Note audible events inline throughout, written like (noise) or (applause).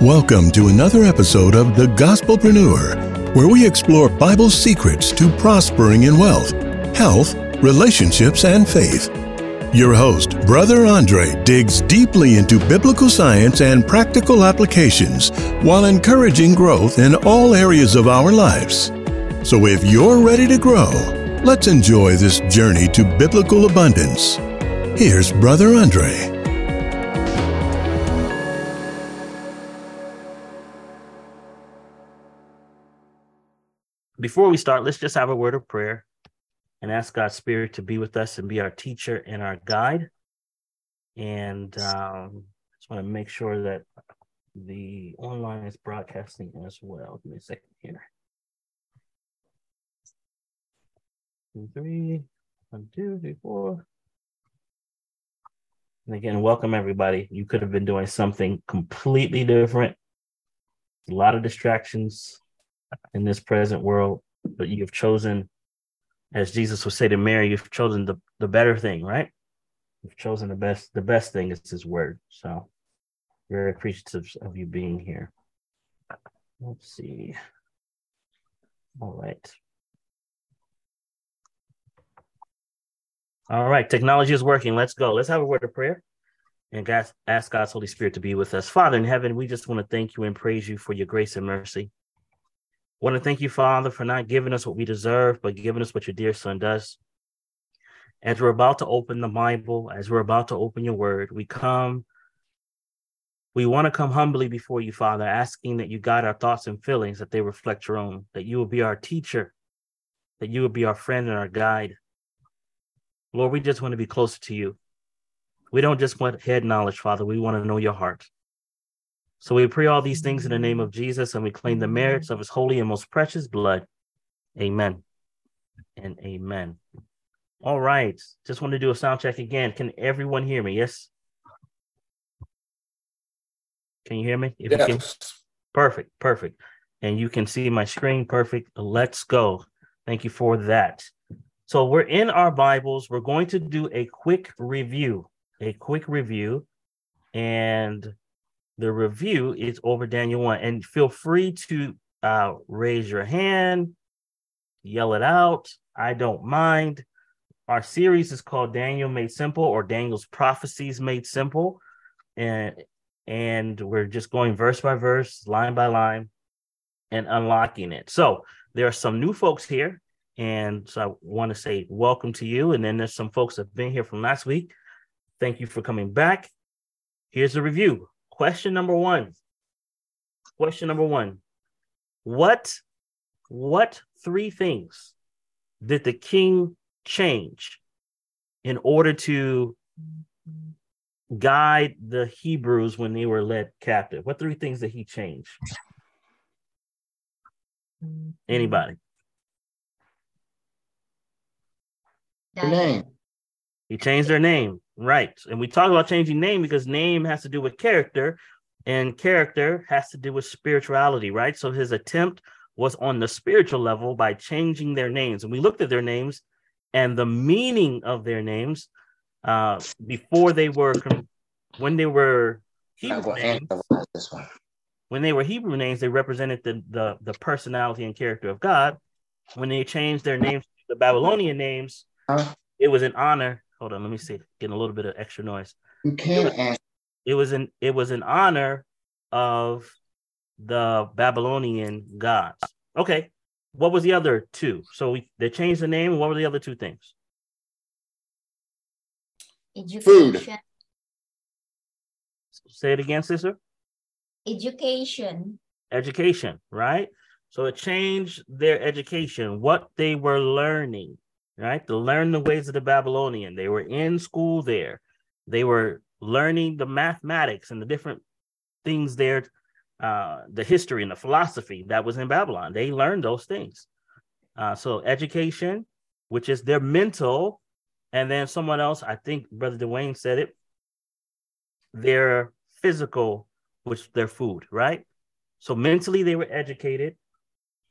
Welcome to another episode of The Gospelpreneur, where we explore Bible secrets to prospering in wealth, health, relationships, and faith. Your host, Brother Andre, digs deeply into biblical science and practical applications while encouraging growth in all areas of our lives. So if you're ready to grow, let's enjoy this journey to biblical abundance. Here's Brother Andre. Before we start, let's just have a word of prayer and ask God's Spirit to be with us and be our teacher and our guide. And um, just want to make sure that the online is broadcasting as well. Give me a second here. Two, three, one, two, three, four. And again, welcome everybody. You could have been doing something completely different. A lot of distractions, in this present world, but you've chosen, as Jesus would say to Mary, you've chosen the, the better thing, right? You've chosen the best, the best thing is his word. So very appreciative of you being here. Let's see. All right. All right, technology is working. Let's go. Let's have a word of prayer and ask God's Holy Spirit to be with us. Father in heaven, we just want to thank you and praise you for your grace and mercy want to thank you, Father, for not giving us what we deserve, but giving us what your dear Son does. As we're about to open the Bible, as we're about to open your word, we come, we want to come humbly before you, Father, asking that you guide our thoughts and feelings, that they reflect your own, that you will be our teacher, that you will be our friend and our guide. Lord, we just want to be closer to you. We don't just want head knowledge, Father. We want to know your heart. So we pray all these things in the name of Jesus and we claim the merits of his holy and most precious blood. Amen and amen. All right. Just want to do a sound check again. Can everyone hear me? Yes. Can you hear me? If yes. you can. Perfect. Perfect. And you can see my screen. Perfect. Let's go. Thank you for that. So we're in our Bibles. We're going to do a quick review, a quick review. And the review is over Daniel 1. And feel free to uh, raise your hand, yell it out. I don't mind. Our series is called Daniel Made Simple or Daniel's Prophecies Made Simple. And and we're just going verse by verse, line by line, and unlocking it. So there are some new folks here. And so I want to say welcome to you. And then there's some folks that have been here from last week. Thank you for coming back. Here's the review. Question number one. Question number one. What what three things did the king change in order to guide the Hebrews when they were led captive? What three things did he change? Anybody? Name. He changed their name. Right. And we talk about changing name because name has to do with character and character has to do with spirituality, right? So his attempt was on the spiritual level by changing their names. And we looked at their names and the meaning of their names uh, before they were, when they were Hebrew names, when they were Hebrew names, they represented the, the, the personality and character of God. When they changed their names to the Babylonian names, it was an honor Hold on, let me see. Getting a little bit of extra noise. You can't it was, ask. It was an it was an honor of the Babylonian gods. Okay. What was the other two? So we they changed the name. What were the other two things? Education. Food. Say it again, sister. Education. Education, right? So it changed their education, what they were learning right? To learn the ways of the Babylonian. They were in school there. They were learning the mathematics and the different things there, uh, the history and the philosophy that was in Babylon. They learned those things. Uh, so education, which is their mental, and then someone else, I think Brother Dwayne said it, their physical, which their food, right? So mentally they were educated,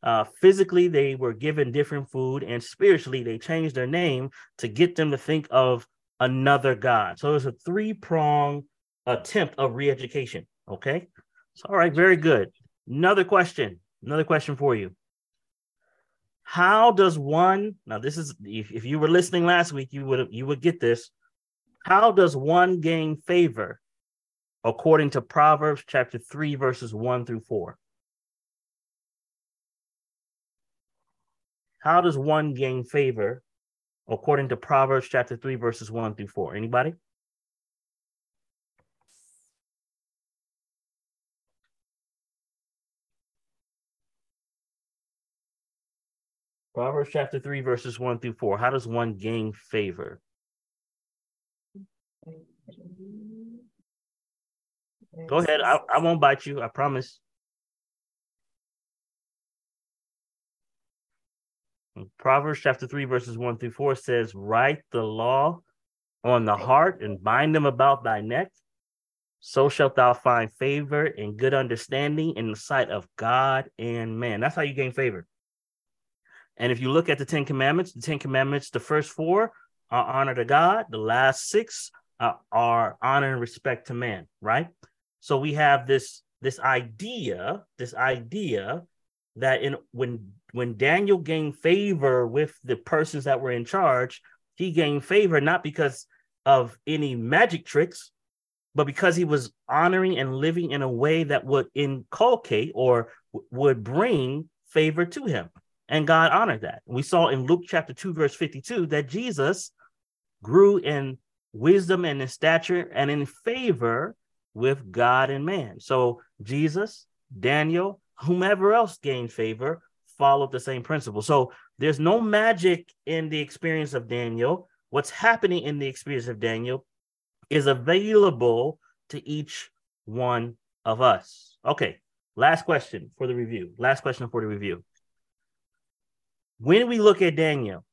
uh, physically, they were given different food, and spiritually, they changed their name to get them to think of another God. So it's a three prong attempt of re education. Okay. So, all right, very good. Another question. Another question for you. How does one now this is if, if you were listening last week, you would you would get this. How does one gain favor according to Proverbs chapter 3, verses 1 through 4? How does one gain favor according to Proverbs chapter 3, verses 1 through 4? Anybody? Proverbs chapter 3, verses 1 through 4. How does one gain favor? Go ahead. I, I won't bite you. I promise. Proverbs chapter 3, verses 1 through 4 says, Write the law on the heart and bind them about thy neck. So shalt thou find favor and good understanding in the sight of God and man. That's how you gain favor. And if you look at the Ten Commandments, the Ten Commandments, the first four are honor to God, the last six are honor and respect to man, right? So we have this this idea, this idea that in when when Daniel gained favor with the persons that were in charge, he gained favor not because of any magic tricks, but because he was honoring and living in a way that would inculcate or w- would bring favor to him. And God honored that. We saw in Luke chapter 2, verse 52, that Jesus grew in wisdom and in stature and in favor with God and man. So Jesus, Daniel, whomever else gained favor followed the same principle. So there's no magic in the experience of Daniel. What's happening in the experience of Daniel is available to each one of us. Okay, last question for the review. Last question for the review. When we look at Daniel,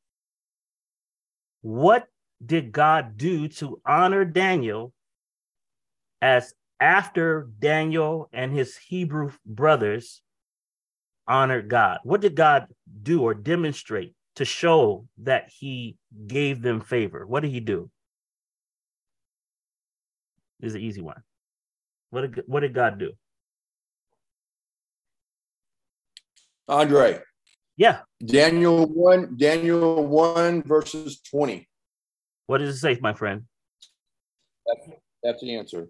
what did God do to honor Daniel as after Daniel and his Hebrew brothers honored God? What did God do or demonstrate to show that he gave them favor? What did he do? This is an easy one. What did, what did God do? Andre. Yeah. Daniel 1, Daniel 1 verses 20. What does it say, my friend? That's, that's the answer.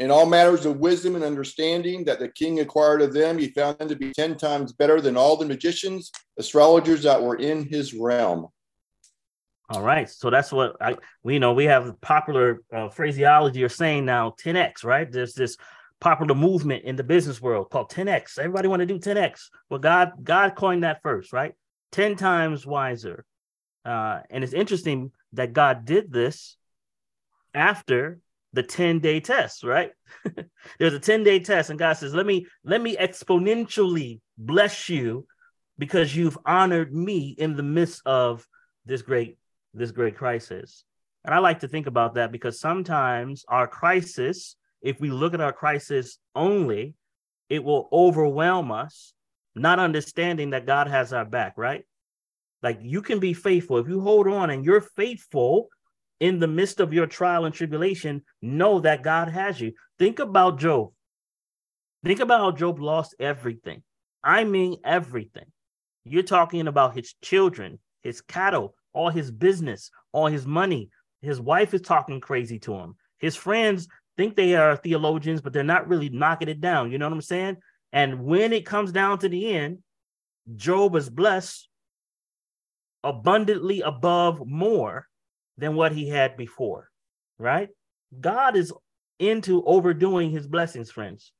In all matters of wisdom and understanding that the king acquired of them, he found them to be 10 times better than all the magicians, astrologers that were in his realm. All right. So that's what I, we know. We have popular uh, phraseology or saying now 10x, right? There's this popular movement in the business world called 10x. Everybody want to do 10x. Well, God, God coined that first, right? 10 times wiser. Uh, and it's interesting that God did this after the 10 day test, right? (laughs) There's a 10 day test, and God says, Let me let me exponentially bless you because you've honored me in the midst of this great this great crisis. And I like to think about that because sometimes our crisis, if we look at our crisis only, it will overwhelm us, not understanding that God has our back, right? Like you can be faithful. If you hold on and you're faithful in the midst of your trial and tribulation, know that God has you. Think about Job. Think about how Job lost everything. I mean, everything. You're talking about his children, his cattle, all his business, all his money. His wife is talking crazy to him. His friends think they are theologians, but they're not really knocking it down. You know what I'm saying? And when it comes down to the end, Job is blessed abundantly above more than what he had before, right? God is into overdoing his blessings, friends.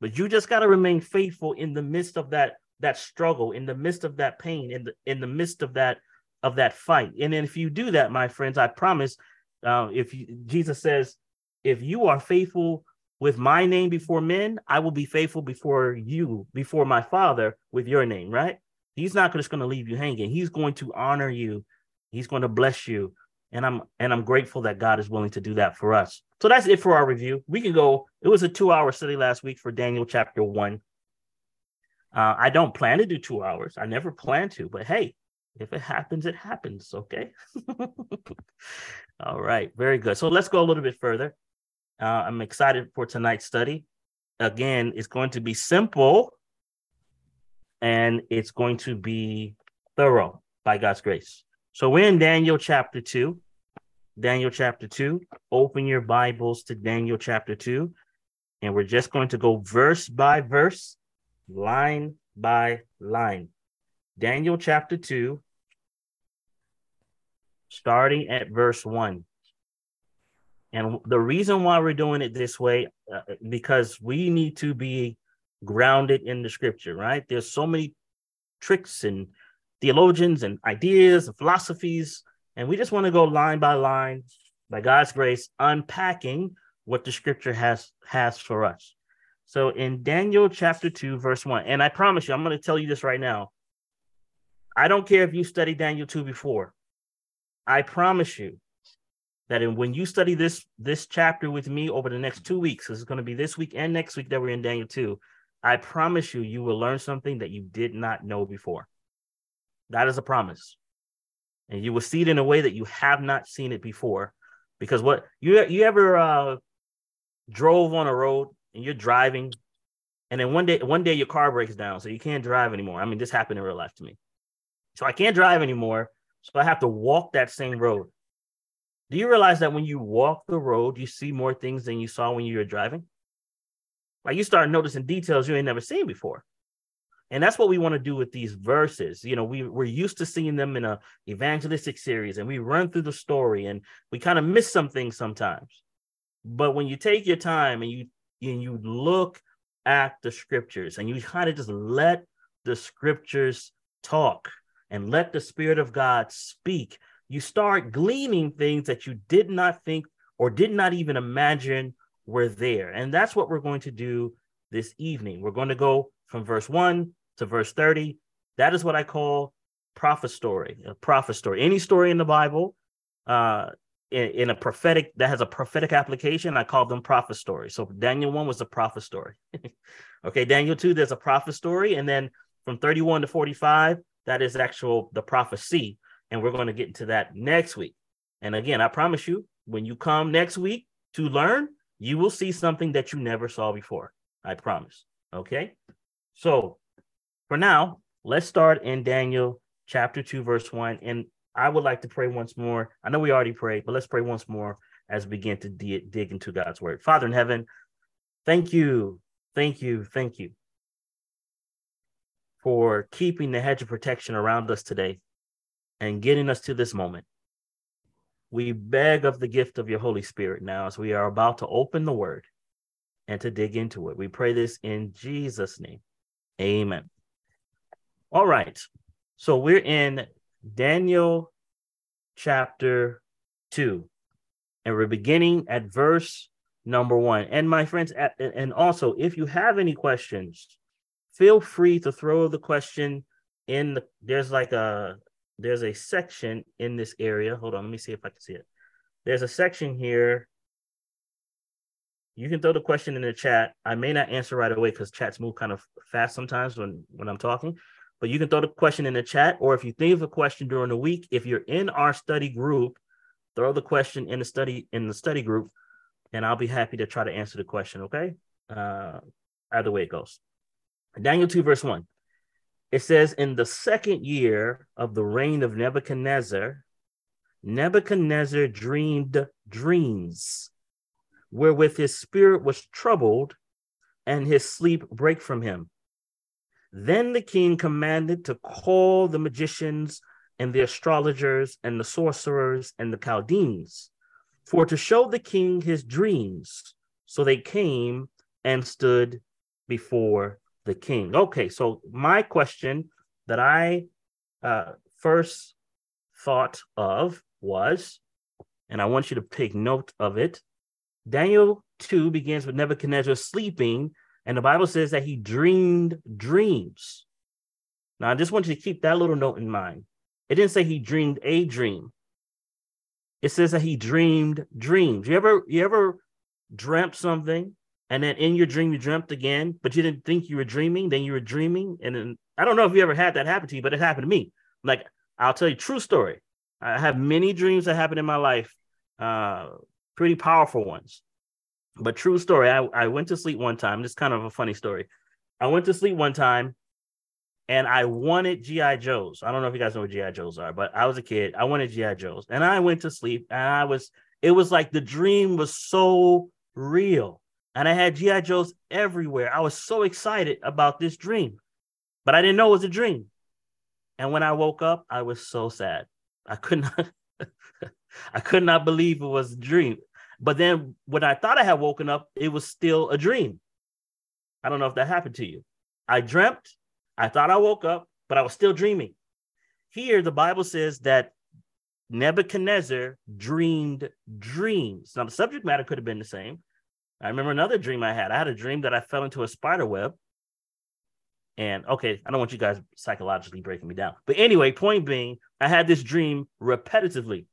But you just got to remain faithful in the midst of that that struggle, in the midst of that pain, in the in the midst of that of that fight. And then if you do that, my friends, I promise, uh, if you, Jesus says, if you are faithful with my name before men, I will be faithful before you, before my Father with your name, right? He's not just going to leave you hanging. He's going to honor you. He's going to bless you. And I'm and I'm grateful that God is willing to do that for us. So that's it for our review. We can go. It was a two-hour study last week for Daniel chapter one. Uh, I don't plan to do two hours. I never plan to, but hey, if it happens, it happens. Okay. (laughs) All right. Very good. So let's go a little bit further. Uh, I'm excited for tonight's study. again, it's going to be simple and it's going to be thorough by God's grace. So we're in Daniel chapter 2. Daniel chapter 2. Open your Bibles to Daniel chapter 2. And we're just going to go verse by verse, line by line. Daniel chapter 2, starting at verse 1. And the reason why we're doing it this way, uh, because we need to be grounded in the scripture, right? There's so many tricks and theologians and ideas and philosophies, and we just want to go line by line, by God's grace, unpacking what the scripture has has for us. So in Daniel chapter 2, verse 1, and I promise you, I'm going to tell you this right now. I don't care if you studied Daniel 2 before. I promise you that in, when you study this this chapter with me over the next two weeks, this is going to be this week and next week that we're in Daniel 2, I promise you, you will learn something that you did not know before. That is a promise. And you will see it in a way that you have not seen it before. Because what you you ever uh, drove on a road and you're driving, and then one day one day your car breaks down, so you can't drive anymore. I mean, this happened in real life to me. So I can't drive anymore. So I have to walk that same road. Do you realize that when you walk the road, you see more things than you saw when you were driving? Like you start noticing details you ain't never seen before. And that's what we want to do with these verses. You know, we, we're used to seeing them in a evangelistic series and we run through the story and we kind of miss some things sometimes. But when you take your time and you and you look at the scriptures and you kind of just let the scriptures talk and let the spirit of God speak, you start gleaning things that you did not think or did not even imagine were there. And that's what we're going to do this evening. We're going to go from verse 1 to verse 30. That is what I call prophet story, a prophet story. Any story in the Bible uh, in, in, a prophetic that has a prophetic application, I call them prophet stories. So Daniel 1 was a prophet story. (laughs) okay, Daniel 2, there's a prophet story. And then from 31 to 45, that is actual the prophecy. And we're going to get into that next week. And again, I promise you, when you come next week to learn, you will see something that you never saw before. I promise. Okay. So for now, let's start in Daniel chapter 2, verse 1. And I would like to pray once more. I know we already prayed, but let's pray once more as we begin to dig, dig into God's word. Father in heaven, thank you, thank you, thank you for keeping the hedge of protection around us today and getting us to this moment. We beg of the gift of your Holy Spirit now as we are about to open the word and to dig into it. We pray this in Jesus' name. Amen. All right. So we're in Daniel chapter 2, and we're beginning at verse number 1. And my friends, and also if you have any questions, feel free to throw the question in the there's like a there's a section in this area. Hold on, let me see if I can see it. There's a section here. You can throw the question in the chat. I may not answer right away because chats move kind of fast sometimes when when I'm talking. But you can throw the question in the chat, or if you think of a question during the week, if you're in our study group, throw the question in the study in the study group, and I'll be happy to try to answer the question. Okay, uh, either way it goes. Daniel two verse one. It says, In the second year of the reign of Nebuchadnezzar, Nebuchadnezzar dreamed dreams wherewith his spirit was troubled and his sleep brake from him. Then the king commanded to call the magicians and the astrologers and the sorcerers and the Chaldeans for to show the king his dreams. So they came and stood before the king. Okay, so my question that I uh, first thought of was, and I want you to take note of it. Daniel 2 begins with Nebuchadnezzar sleeping, and the Bible says that he dreamed dreams. Now, I just want you to keep that little note in mind. It didn't say he dreamed a dream. It says that he dreamed dreams. You ever you ever dreamt something and then in your dream you dreamt again, but you didn't think you were dreaming, then you were dreaming. And then I don't know if you ever had that happen to you, but it happened to me. Like I'll tell you true story. I have many dreams that happened in my life, uh, pretty powerful ones. But true story, I, I went to sleep one time. This is kind of a funny story. I went to sleep one time and I wanted GI Joes. I don't know if you guys know what GI Joes are, but I was a kid. I wanted GI Joes, and I went to sleep, and I was. It was like the dream was so real, and I had GI Joes everywhere. I was so excited about this dream, but I didn't know it was a dream. And when I woke up, I was so sad. I could not. (laughs) I could not believe it was a dream. But then when I thought I had woken up, it was still a dream. I don't know if that happened to you. I dreamt I thought I woke up, but I was still dreaming. Here, the Bible says that Nebuchadnezzar dreamed dreams. Now, the subject matter could have been the same. I remember another dream I had. I had a dream that I fell into a spider web. And okay, I don't want you guys psychologically breaking me down. But anyway, point being, I had this dream repetitively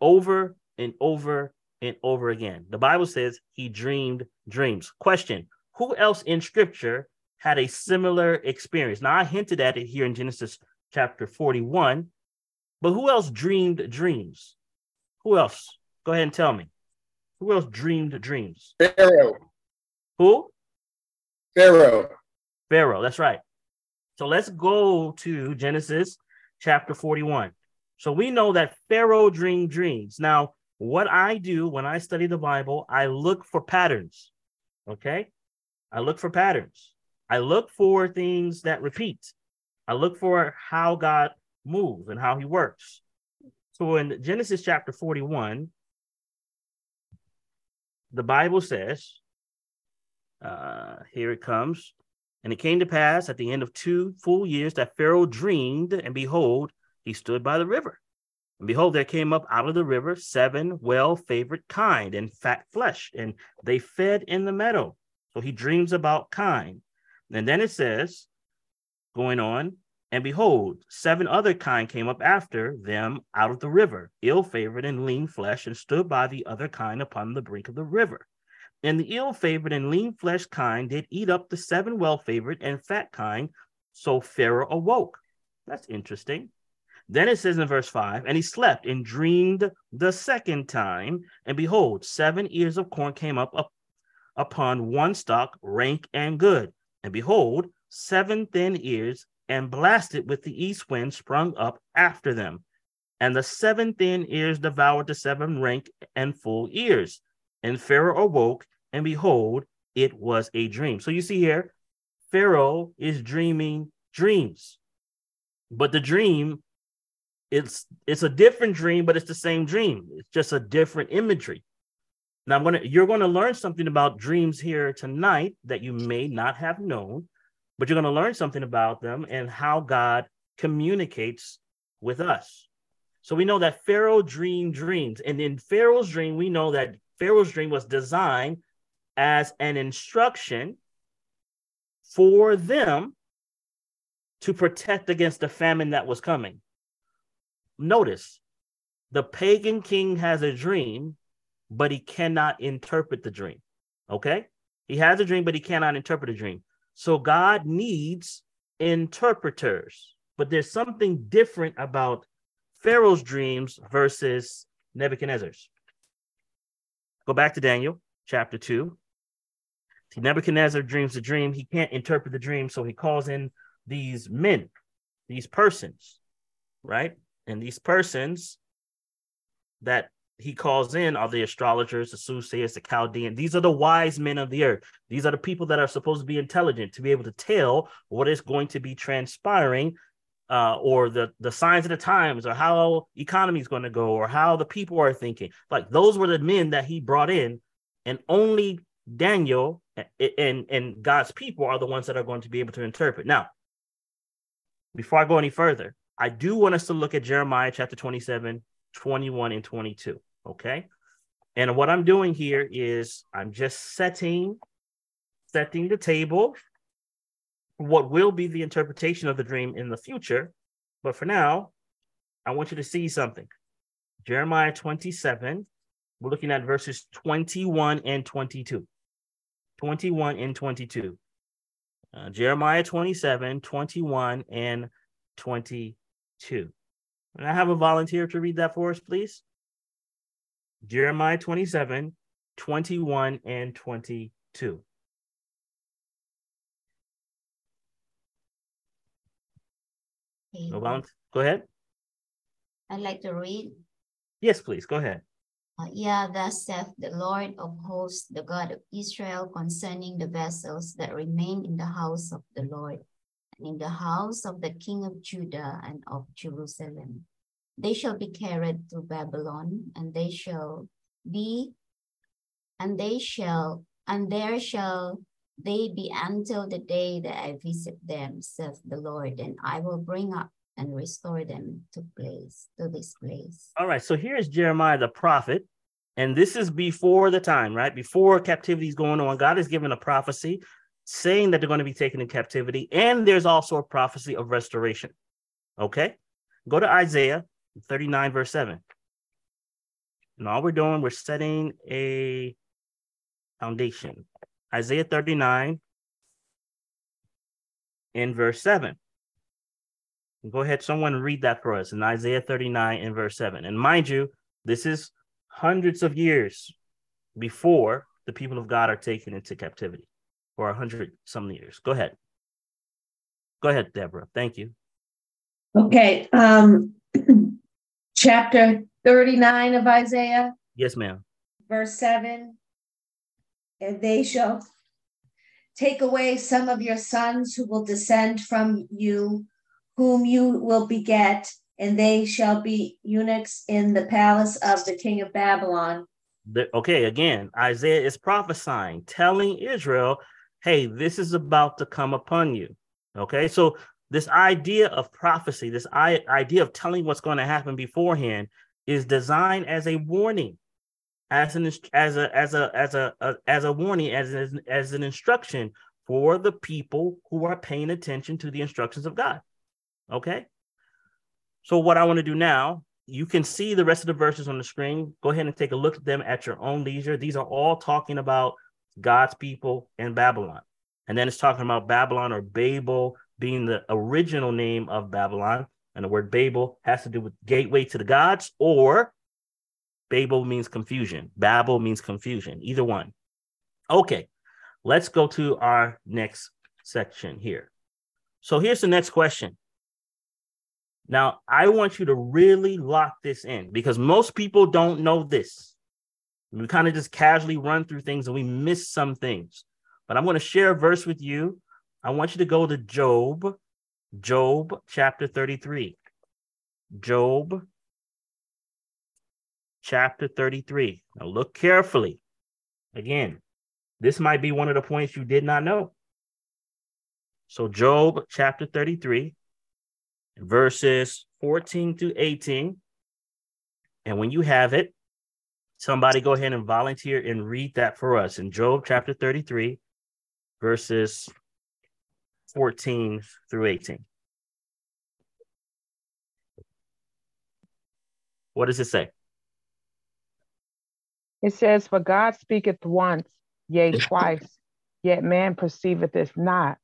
over and over and over again. The Bible says he dreamed dreams. Question Who else in scripture had a similar experience. Now, I hinted at it here in Genesis chapter 41, but who else dreamed dreams? Who else? Go ahead and tell me. Who else dreamed dreams? Pharaoh. Who? Pharaoh. Pharaoh, that's right. So let's go to Genesis chapter 41. So we know that Pharaoh dreamed dreams. Now, what I do when I study the Bible, I look for patterns. Okay? I look for patterns. I look for things that repeat. I look for how God moves and how he works. So in Genesis chapter 41, the Bible says, uh, here it comes. And it came to pass at the end of two full years that Pharaoh dreamed, and behold, he stood by the river. And behold, there came up out of the river seven well favored kine and fat flesh, and they fed in the meadow. So he dreams about kine. And then it says, going on, and behold, seven other kine came up after them out of the river, ill favored and lean flesh, and stood by the other kine upon the brink of the river. And the ill favored and lean flesh kine did eat up the seven well favored and fat kine. So Pharaoh awoke. That's interesting. Then it says in verse 5 And he slept and dreamed the second time. And behold, seven ears of corn came up, up upon one stalk, rank and good. And behold, seven thin ears, and blasted with the east wind, sprung up after them. And the seven thin ears devoured the seven rank and full ears. And Pharaoh awoke, and behold, it was a dream. So you see here, Pharaoh is dreaming dreams. But the dream, it's it's a different dream, but it's the same dream. It's just a different imagery. Now, I'm gonna you're gonna learn something about dreams here tonight that you may not have known, but you're gonna learn something about them and how God communicates with us. So we know that Pharaoh dreamed dreams, and in Pharaoh's dream, we know that Pharaoh's dream was designed as an instruction for them to protect against the famine that was coming. Notice the pagan king has a dream but he cannot interpret the dream. Okay? He has a dream, but he cannot interpret a dream. So God needs interpreters. But there's something different about Pharaoh's dreams versus Nebuchadnezzar's. Go back to Daniel chapter 2. See, Nebuchadnezzar dreams a dream. He can't interpret the dream, so he calls in these men, these persons, right? And these persons that he calls in are the astrologers, the soothsayers, the Chaldean. These are the wise men of the earth. These are the people that are supposed to be intelligent to be able to tell what is going to be transpiring, uh, or the the signs of the times, or how economy is going to go, or how the people are thinking. Like those were the men that he brought in, and only Daniel and and God's people are the ones that are going to be able to interpret. Now, before I go any further, I do want us to look at Jeremiah chapter 27 21 and 22. Okay. And what I'm doing here is I'm just setting setting the table what will be the interpretation of the dream in the future. But for now, I want you to see something. Jeremiah 27, we're looking at verses 21 and 22. 21 and 22. Uh, Jeremiah 27, 21 and 22. And I have a volunteer to read that for us, please? Jeremiah 27, 21 and 22. Okay. No bounds. Go ahead. I'd like to read. Yes, please. Go ahead. Uh, yeah, thus saith the Lord of hosts, the God of Israel, concerning the vessels that remain in the house of the Lord, in the house of the king of Judah and of Jerusalem. They shall be carried to Babylon, and they shall be, and they shall, and there shall they be until the day that I visit them, saith the Lord, and I will bring up and restore them to place, to this place. All right. So here's Jeremiah the prophet. And this is before the time, right? Before captivity is going on. God has given a prophecy saying that they're going to be taken in captivity. And there's also a prophecy of restoration. Okay. Go to Isaiah 39, verse 7. And all we're doing, we're setting a foundation. Isaiah 39 in verse 7. Go ahead, someone read that for us in Isaiah 39 in verse 7. And mind you, this is hundreds of years before the people of God are taken into captivity, or a hundred some years. Go ahead. Go ahead, Deborah. Thank you. Okay, um, (clears throat) chapter 39 of Isaiah, Yes, ma'am. verse 7. And they shall take away some of your sons who will descend from you, whom you will beget, and they shall be eunuchs in the palace of the king of Babylon. The- okay, again, Isaiah is prophesying, telling Israel, hey, this is about to come upon you. Okay, so this idea of prophecy, this idea of telling what's going to happen beforehand, is designed as a warning, as an as a as a as a, a as a warning, as an, as an instruction for the people who are paying attention to the instructions of God. Okay. So what I want to do now, you can see the rest of the verses on the screen. Go ahead and take a look at them at your own leisure. These are all talking about God's people in Babylon. And then it's talking about Babylon or Babel being the original name of Babylon. And the word Babel has to do with gateway to the gods, or Babel means confusion. Babel means confusion, either one. Okay, let's go to our next section here. So here's the next question. Now, I want you to really lock this in because most people don't know this. We kind of just casually run through things and we miss some things. But I'm going to share a verse with you. I want you to go to Job, Job chapter 33. Job chapter 33. Now look carefully. Again, this might be one of the points you did not know. So, Job chapter 33, verses 14 to 18. And when you have it, somebody go ahead and volunteer and read that for us in Job chapter 33, verses 14 through 18. What does it say? It says, For God speaketh once, yea, (laughs) twice, yet man perceiveth it not.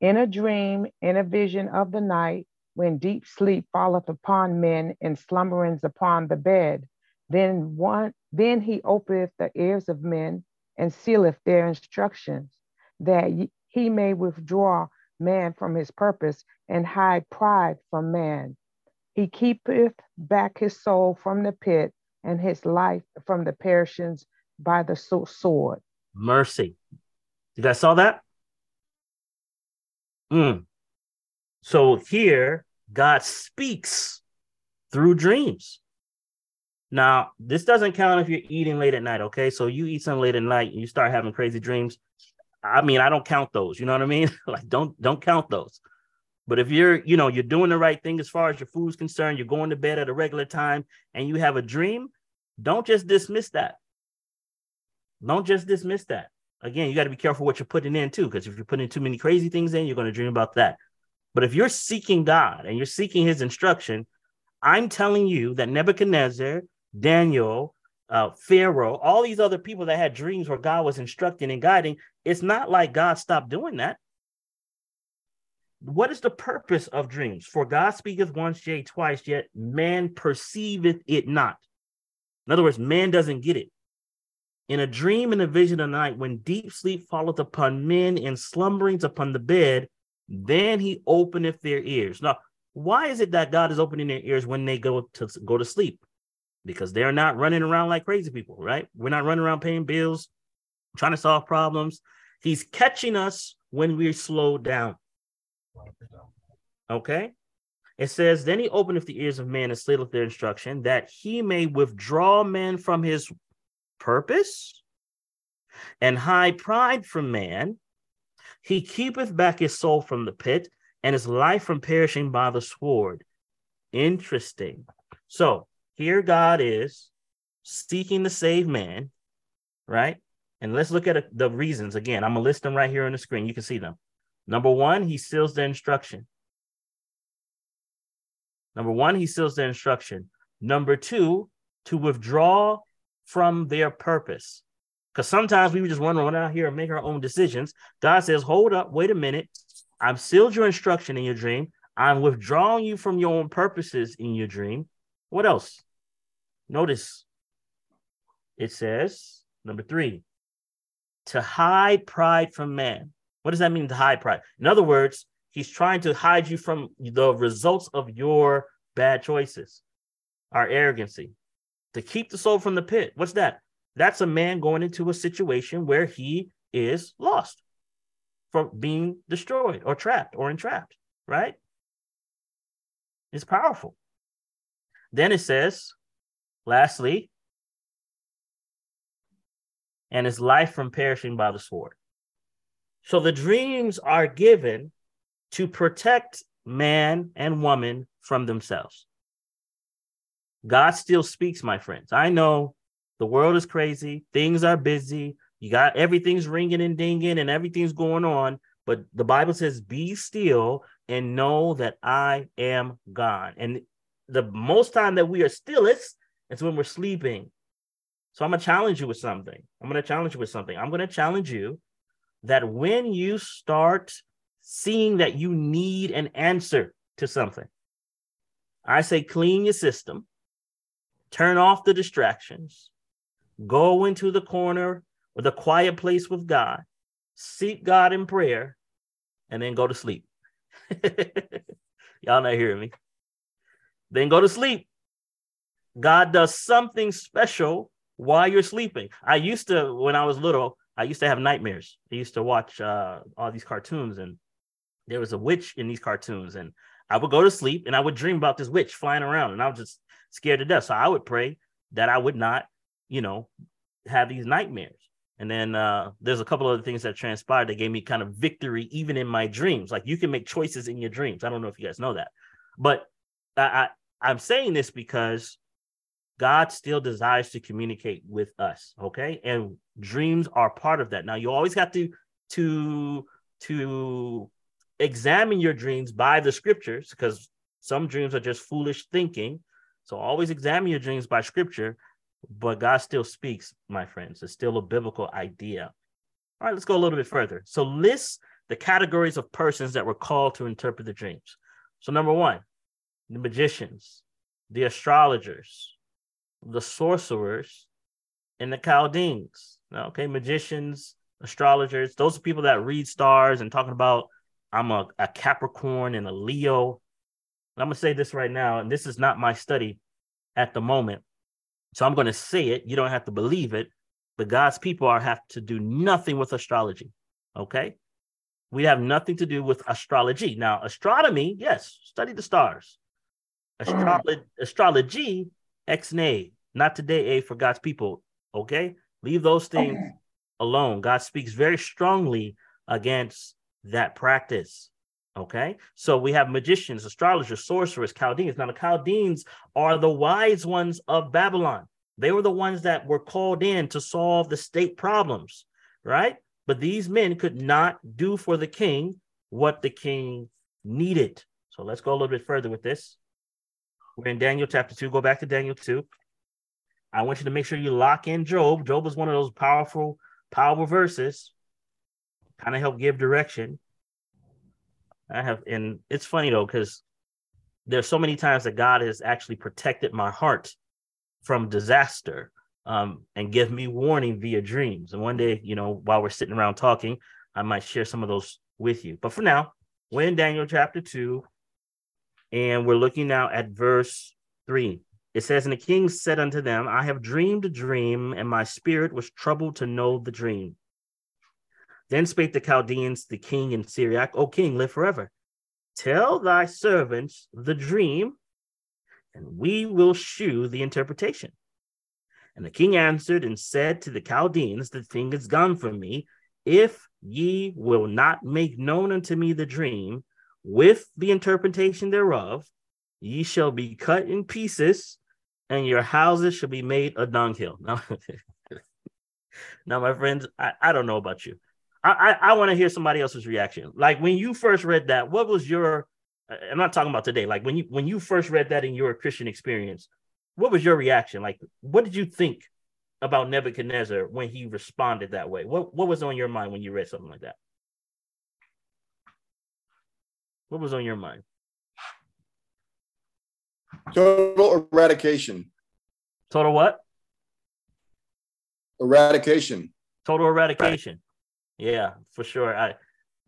In a dream, in a vision of the night, when deep sleep falleth upon men and slumberings upon the bed, then one then he openeth the ears of men and sealeth their instructions, that he may withdraw man from his purpose and hide pride from man. He keepeth back his soul from the pit and his life from the perishings by the sword. Mercy. You guys saw that? Mm. So here, God speaks through dreams. Now, this doesn't count if you're eating late at night, okay? So you eat something late at night and you start having crazy dreams. I mean, I don't count those. You know what I mean? (laughs) like, don't don't count those. But if you're, you know, you're doing the right thing as far as your food's concerned, you're going to bed at a regular time, and you have a dream, don't just dismiss that. Don't just dismiss that. Again, you got to be careful what you're putting in too, because if you're putting too many crazy things in, you're going to dream about that. But if you're seeking God and you're seeking His instruction, I'm telling you that Nebuchadnezzar, Daniel, uh, Pharaoh, all these other people that had dreams where God was instructing and guiding, it's not like God stopped doing that. What is the purpose of dreams? For God speaketh once, yea, twice, yet man perceiveth it not. In other words, man doesn't get it. in a dream and a vision of night, when deep sleep falleth upon men and slumberings upon the bed, then he openeth their ears. Now, why is it that God is opening their ears when they go to go to sleep? Because they're not running around like crazy people, right? We're not running around paying bills, trying to solve problems. He's catching us when we're slowed down. Okay. It says, Then he openeth the ears of man and slateth their instruction, that he may withdraw man from his purpose and hide pride from man. He keepeth back his soul from the pit and his life from perishing by the sword. Interesting. So here God is seeking to save man, right? And let's look at the reasons again. I'm gonna list them right here on the screen. You can see them. Number one, he seals the instruction. Number one, he seals the instruction. Number two, to withdraw from their purpose. Because sometimes we just want to run out here and make our own decisions. God says, hold up, wait a minute. I've sealed your instruction in your dream. I'm withdrawing you from your own purposes in your dream. What else? Notice it says, number three, to hide pride from man. What does that mean to hide pride? In other words, he's trying to hide you from the results of your bad choices, our arrogancy, to keep the soul from the pit. What's that? That's a man going into a situation where he is lost from being destroyed or trapped or entrapped, right? It's powerful. Then it says, lastly, and his life from perishing by the sword. So the dreams are given to protect man and woman from themselves. God still speaks, my friends. I know the world is crazy, things are busy, you got everything's ringing and dinging and everything's going on. But the Bible says, be still and know that I am God. And the most time that we are still, it's, it's when we're sleeping. So I'm to challenge you with something. I'm to challenge you with something. I'm to challenge you that when you start seeing that you need an answer to something, I say clean your system, turn off the distractions, go into the corner or the quiet place with God, seek God in prayer, and then go to sleep. (laughs) Y'all not hearing me. Then go to sleep. God does something special while you're sleeping. I used to, when I was little, I used to have nightmares. I used to watch uh, all these cartoons, and there was a witch in these cartoons, and I would go to sleep and I would dream about this witch flying around, and I was just scared to death. So I would pray that I would not, you know, have these nightmares. And then uh, there's a couple other things that transpired that gave me kind of victory even in my dreams. Like you can make choices in your dreams. I don't know if you guys know that, but I, I I'm saying this because God still desires to communicate with us. Okay, and dreams are part of that. Now you always have to to to examine your dreams by the scriptures because some dreams are just foolish thinking. So always examine your dreams by scripture but God still speaks, my friends. It's still a biblical idea. All right, let's go a little bit further. So, list the categories of persons that were called to interpret the dreams. So, number one, the magicians, the astrologers, the sorcerers, and the Chaldeans. Okay, magicians, astrologers, those are people that read stars and talking about I'm a, a Capricorn and a Leo. I'm gonna say this right now, and this is not my study at the moment, so I'm to say it. You don't have to believe it, but God's people are have to do nothing with astrology. Okay. We have nothing to do with astrology. Now, astronomy, yes, study the stars. Astrology, astrology, ex nay, not today, a for God's people. Okay. Leave those things okay. alone. God speaks very strongly against that practice. Okay, so we have magicians, astrologers, sorcerers, Chaldeans. Now, the Chaldeans are the wise ones of Babylon. They were the ones that were called in to solve the state problems, right? But these men could not do for the king what the king needed. So let's go a little bit further with this. We're in Daniel chapter 2. Go back to Daniel 2. I want you to make sure you lock in Job. Job is one of those powerful, powerful verses, kind of help give direction. I have, and it's funny though, because there's so many times that God has actually protected my heart from disaster. um, and give me warning via dreams. And one day, you know, while we're sitting around talking, I might share some of those with you. But for now, we're in Daniel chapter 2, and we're looking now at verse 3. It says, And the king said unto them, I have dreamed a dream, and my spirit was troubled to know the dream. Then spake the Chaldeans, the king in Syriac, O king, live forever. Tell thy servants the dream, and we will shew the interpretation. And the king answered and said to the Chaldeans, The thing is gone from me. If ye will not make known unto me the dream with the interpretation thereof, ye shall be cut in pieces, and your houses shall be made a dunghill. (laughs) Now, now my friends, I, I don't know about you. I, I, I want to hear somebody else's reaction. Like when you first read that, what was your I'm not talking about today, like when you when you first read that in your Christian experience, what was your reaction? Like, what did you think about Nebuchadnezzar when he responded that way? What what was on your mind when you read something like that? What was on your mind? Total eradication. Total what? Eradication. Total eradication. Yeah, for sure. I,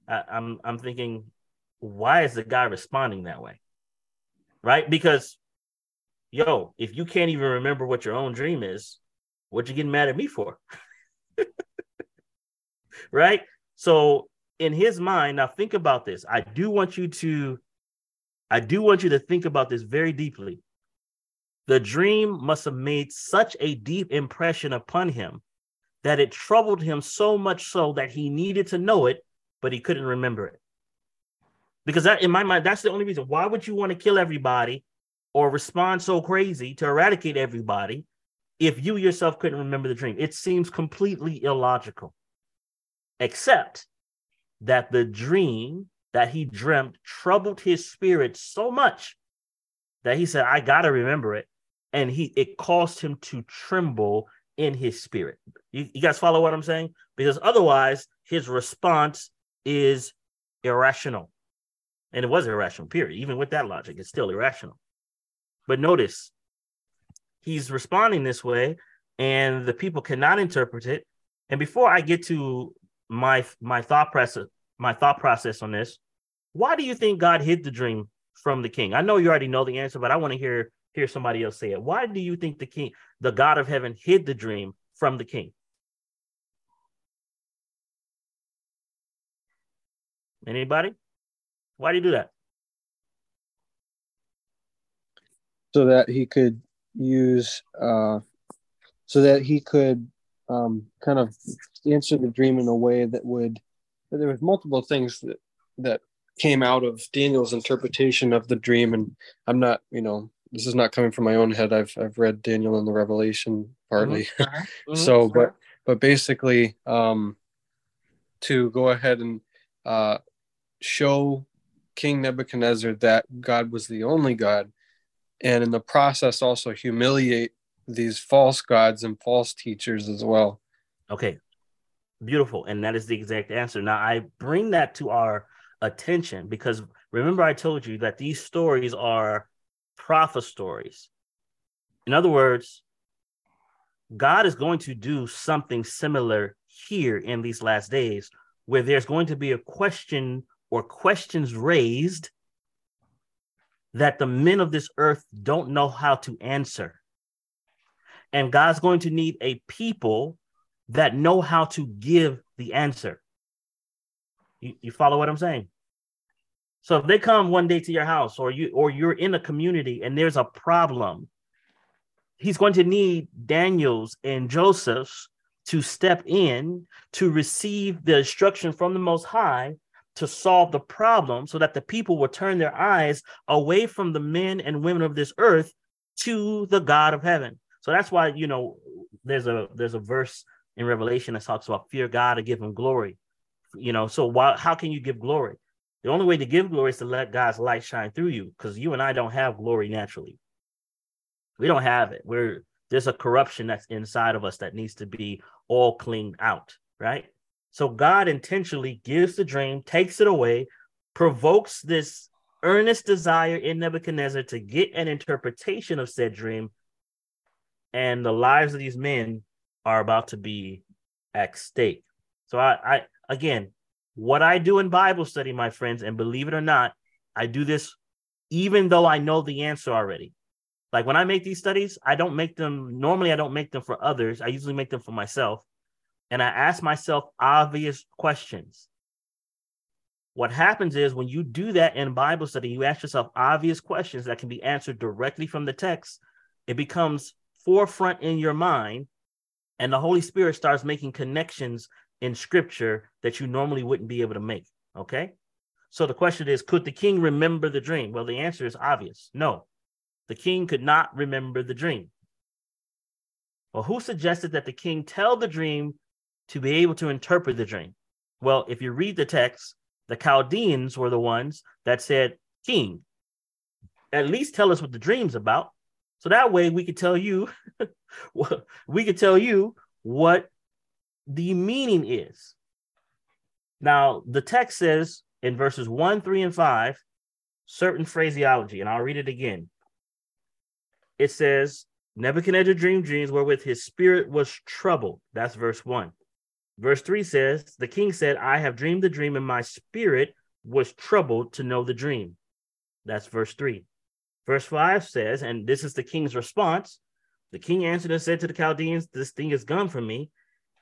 I I'm I'm thinking, why is the guy responding that way? Right? Because yo, if you can't even remember what your own dream is, what you getting mad at me for? (laughs) right? So in his mind, now think about this. I do want you to, I do want you to think about this very deeply. The dream must have made such a deep impression upon him that it troubled him so much so that he needed to know it, but he couldn't remember it. Because that, in my mind, that's the only reason. Why would you want to kill everybody or respond so crazy to eradicate everybody if you yourself couldn't remember the dream. It seems completely illogical, except that the dream that he dreamt troubled his spirit so much that he said, I got to remember it. And he it caused him to tremble in his spirit. You, you guys follow what I'm saying? Because otherwise, his response is irrational. And it was irrational, period. Even with that logic, it's still irrational. But notice, he's responding this way, and the people cannot interpret it. And before I get to my my thought process, my thought process on this, why do you think God hid the dream from the king? I know you already know the answer, but I want to hear hear somebody else say it. Why do you think the king, the God of heaven, hid the dream from the king? Anybody? Why do you do that? so that he could use uh, so that he could um, kind of answer the dream in a way that would there was multiple things that that came out of Daniel's interpretation of the dream. And I'm not you know this is not coming from my own head. I've I've read Daniel and the Revelation partly. Mm-hmm. (laughs) mm-hmm. so but but basically um to go ahead and uh show King Nebuchadnezzar that God was the only God and in the process also humiliate these false gods and false teachers as well. Okay. Beautiful. And that is the exact answer. Now I bring that to our attention because remember I told you that these stories are prophet stories. In other words, God is going to do something similar here in these last days where there's going to be a question or questions raised that the men of this earth don't know how to answer. And God's going to need a people that know how to give the answer. You, you follow what I'm saying? So if they come one day to your house or you or you're in a community and there's a problem, he's going to need Daniel's and Joseph's to step in to receive the instruction from the most high to solve the problem so that the people will turn their eyes away from the men and women of this earth to the God of heaven. So that's why, you know, there's a there's a verse in Revelation that talks about fear God to give him glory. You know, so why how can you give glory? The only way to give glory is to let God's light shine through you because you and I don't have glory naturally. We don't have it. We're there's a corruption that's inside of us that needs to be all cleaned out, right? So God intentionally gives the dream, takes it away, provokes this earnest desire in Nebuchadnezzar to get an interpretation of said dream. And the lives of these men are about to be at stake. So I, I again, what I do in Bible study, my friends, and believe it or not, I do this even though I know the answer already. Like when I make these studies, I don't make them normally I don't make them for others. I usually make them for myself. And I ask myself obvious questions. What happens is when you do that in Bible study, you ask yourself obvious questions that can be answered directly from the text. It becomes forefront in your mind, and the Holy Spirit starts making connections in scripture that you normally wouldn't be able to make. Okay. So the question is Could the king remember the dream? Well, the answer is obvious no. The king could not remember the dream. Well, who suggested that the king tell the dream to be able to interpret the dream? Well, if you read the text, the Chaldeans were the ones that said, King, at least tell us what the dream's about. So that way we could tell you, (laughs) we could tell you what the meaning is. Now, the text says in verses 1, 3, and 5, certain phraseology, and I'll read it again. It says, Nebuchadnezzar dreamed dreams wherewith his spirit was troubled. That's verse 1. Verse 3 says, The king said, I have dreamed the dream, and my spirit was troubled to know the dream. That's verse 3. Verse 5 says, and this is the king's response the king answered and said to the Chaldeans, This thing is gone from me.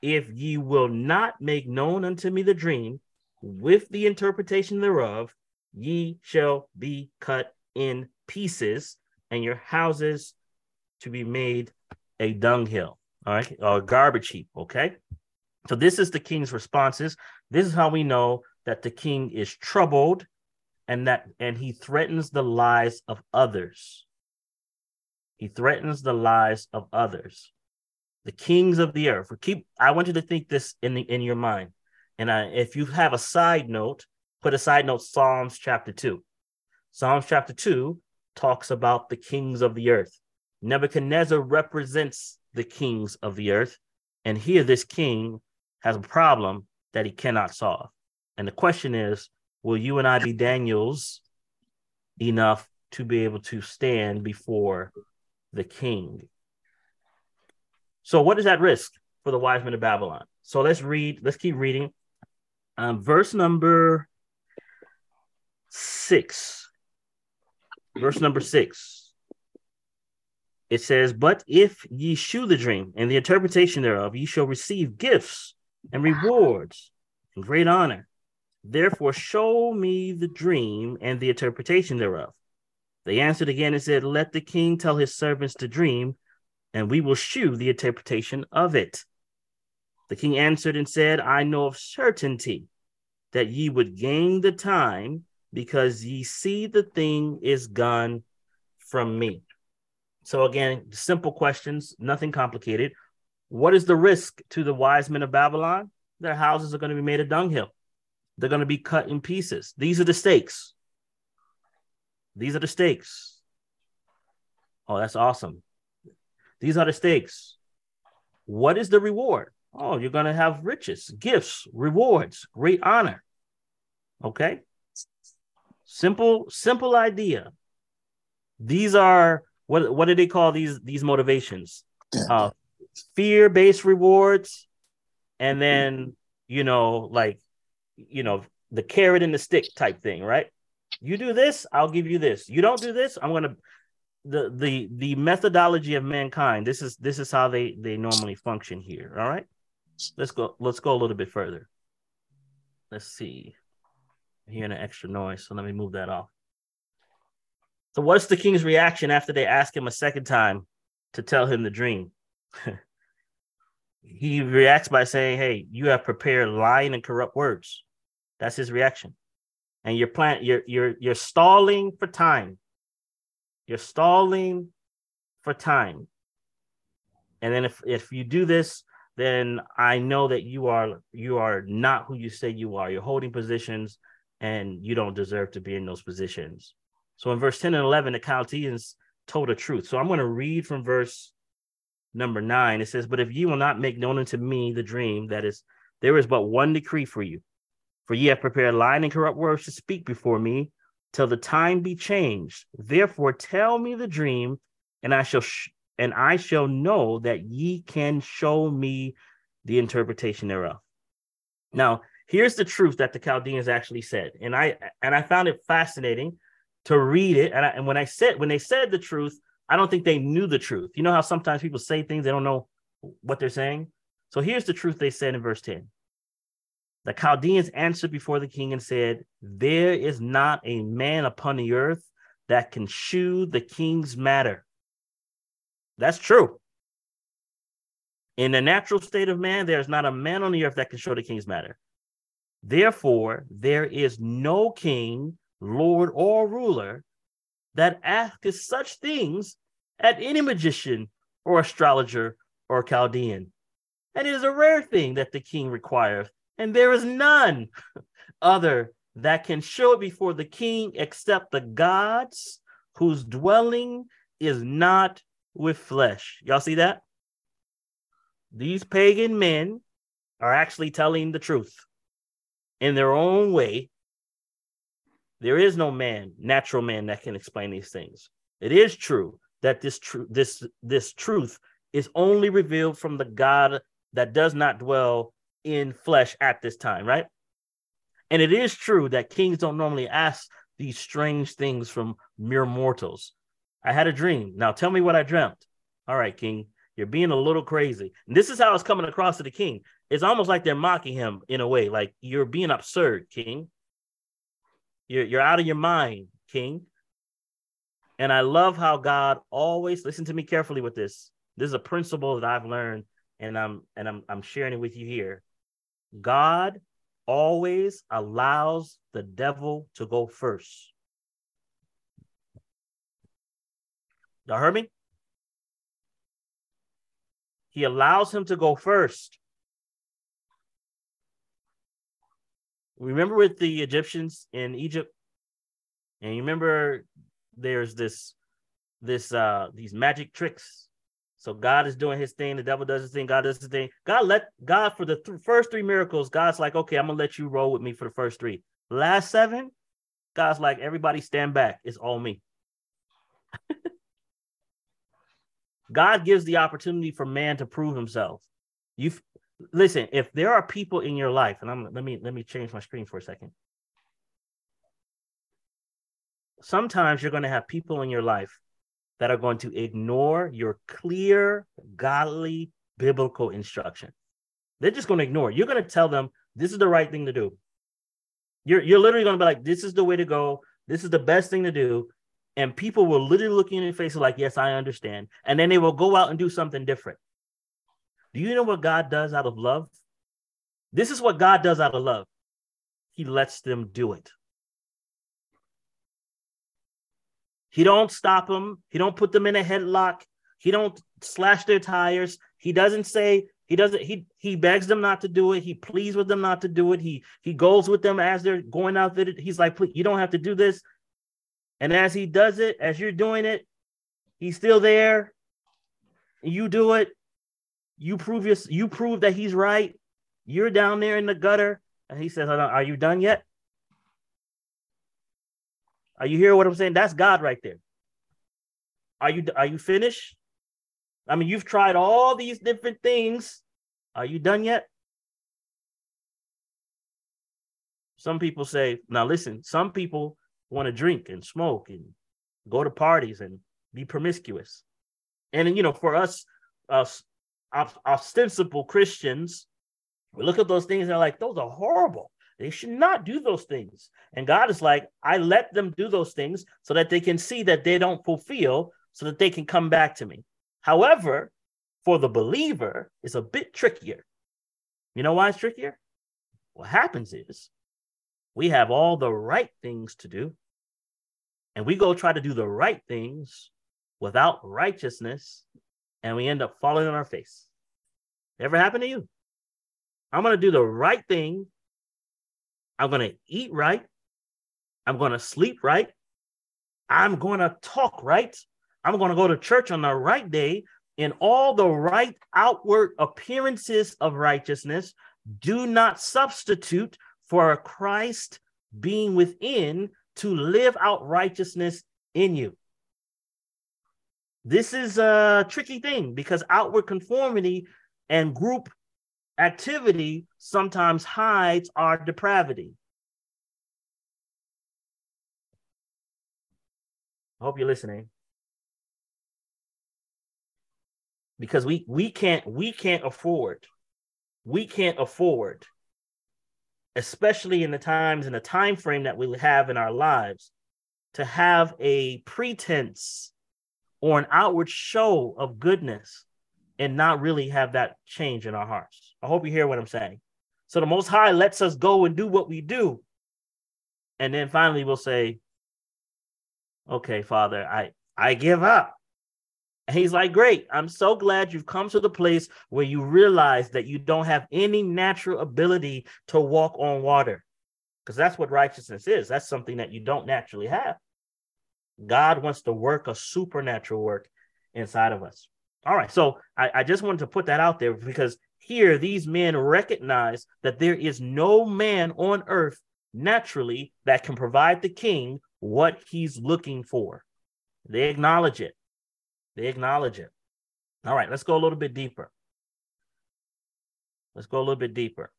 If ye will not make known unto me the dream with the interpretation thereof, ye shall be cut in pieces, and your houses to be made a dunghill, all right, or garbage heap, okay? So this is the king's responses. This is how we know that the king is troubled and that and he threatens the lives of others. He threatens the lives of others. The kings of the earth. Keep I want you to think this in the, in your mind. And I, if you have a side note, put a side note Psalms chapter 2. Psalms chapter 2 talks about the kings of the earth. Nebuchadnezzar represents the kings of the earth. And here, this king has a problem that he cannot solve. And the question is will you and I be Daniels enough to be able to stand before the king? So, what is at risk for the wise men of Babylon? So, let's read, let's keep reading. Um, verse number six. Verse number six it says, But if ye shew the dream and the interpretation thereof, ye shall receive gifts and rewards and great honor. Therefore, show me the dream and the interpretation thereof. They answered again and said, Let the king tell his servants to dream, and we will shew the interpretation of it. The king answered and said, I know of certainty that ye would gain the time because ye see the thing is gone from me. So, again, simple questions, nothing complicated. What is the risk to the wise men of Babylon? Their houses are going to be made a dunghill. They're going to be cut in pieces. These are the stakes. These are the stakes. Oh, that's awesome. These are the stakes. What is the reward? Oh, you're going to have riches, gifts, rewards, great honor. Okay. Simple, simple idea. These are what what do they call these these motivations? Uh, fear based rewards, and then you know like you know the carrot and the stick type thing, right? You do this, I'll give you this. You don't do this, I'm gonna the the the methodology of mankind. This is this is how they they normally function here. All right, let's go. Let's go a little bit further. Let's see. I'm hearing an extra noise, so let me move that off. So, what's the king's reaction after they ask him a second time to tell him the dream? (laughs) he reacts by saying, Hey, you have prepared lying and corrupt words. That's his reaction. And you're plan you're you're you're stalling for time. You're stalling for time. And then if if you do this, then I know that you are you are not who you say you are. You're holding positions and you don't deserve to be in those positions. So in verse 10 and 11, the Chaldeans told the truth. So I'm going to read from verse number nine. It says, But if ye will not make known unto me the dream, that is, there is but one decree for you. For ye have prepared lying and corrupt words to speak before me till the time be changed. Therefore, tell me the dream, and I shall sh- and I shall know that ye can show me the interpretation thereof. Now, here's the truth that the Chaldeans actually said, and I and I found it fascinating to read it. And, I, and when I said when they said the truth, I don't think they knew the truth. You know how sometimes people say things they don't know what they're saying. So here's the truth they said in verse ten. The Chaldeans answered before the king and said, There is not a man upon the earth that can shew the king's matter. That's true. In the natural state of man, there is not a man on the earth that can show the king's matter. Therefore, there is no king, lord, or ruler that asks such things at any magician or astrologer or Chaldean. And it is a rare thing that the king requireth, and there is none (laughs) other that can show it before the king except the gods whose dwelling is not with flesh. Y'all see that? These pagan men are actually telling the truth in their own way. There is no man, natural man, that can explain these things. It is true that this truth, this this truth, is only revealed from the God that does not dwell in flesh at this time, right? And it is true that kings don't normally ask these strange things from mere mortals. I had a dream. Now tell me what I dreamt. All right, king, you're being a little crazy. And this is how it's coming across to the king. It's almost like they're mocking him in a way, like you're being absurd, king. You're, you're out of your mind, king. And I love how God always listen to me carefully with this. This is a principle that I've learned, and I'm and I'm I'm sharing it with you here. God always allows the devil to go first. Y'all heard me? He allows him to go first. Remember with the Egyptians in Egypt? And you remember there's this this uh these magic tricks. So God is doing his thing, the devil does his thing, God does his thing. God let God for the th- first three miracles, God's like, okay, I'm gonna let you roll with me for the first three. Last seven, God's like, everybody stand back. It's all me. (laughs) God gives the opportunity for man to prove himself. You listen, if there are people in your life, and I'm let me let me change my screen for a second. Sometimes you're going to have people in your life that are going to ignore your clear, godly, biblical instruction. They're just going to ignore. You're going to tell them this is the right thing to do. You're you're literally going to be like, this is the way to go. This is the best thing to do and people will literally look in your face like, yes, I understand. And then they will go out and do something different. Do you know what God does out of love? This is what God does out of love. He lets them do it. He don't stop them. He don't put them in a headlock. He don't slash their tires. He doesn't say he doesn't he he begs them not to do it. He pleads with them not to do it. He he goes with them as they're going out there. He's like, please, you don't have to do this. And as he does it, as you're doing it, he's still there. You do it. You prove your, you prove that he's right. You're down there in the gutter, and he says, "Are you done yet? Are you hear what I'm saying? That's God right there. Are you are you finished? I mean, you've tried all these different things. Are you done yet? Some people say, now listen, some people want to drink and smoke and go to parties and be promiscuous. And you know, for us, us ostensible Christians, we look at those things and they're like, those are horrible. They should not do those things. And God is like, I let them do those things so that they can see that they don't fulfill, so that they can come back to me. However, for the believer, it's a bit trickier. You know why it's trickier? What happens is we have all the right things to do, and we go try to do the right things without righteousness, and we end up falling on our face. Ever happened to you? I'm going to do the right thing. I'm going to eat right. I'm going to sleep right. I'm going to talk right. I'm going to go to church on the right day in all the right outward appearances of righteousness. Do not substitute for a Christ being within to live out righteousness in you. This is a tricky thing because outward conformity and group activity sometimes hides our depravity. I hope you're listening. Because we we can't we can't afford we can't afford especially in the times and the time frame that we have in our lives to have a pretense or an outward show of goodness and not really have that change in our hearts. I hope you hear what I'm saying. So the Most High lets us go and do what we do. And then finally we'll say, okay, Father, I, I give up. And he's like, Great, I'm so glad you've come to the place where you realize that you don't have any natural ability to walk on water. Because that's what righteousness is. That's something that you don't naturally have. God wants to work a supernatural work inside of us. All right. So I, I just wanted to put that out there because here these men recognize that there is no man on earth naturally that can provide the king what he's looking for. They acknowledge it. They acknowledge it. All right, let's go a little bit deeper. Let's go a little bit deeper.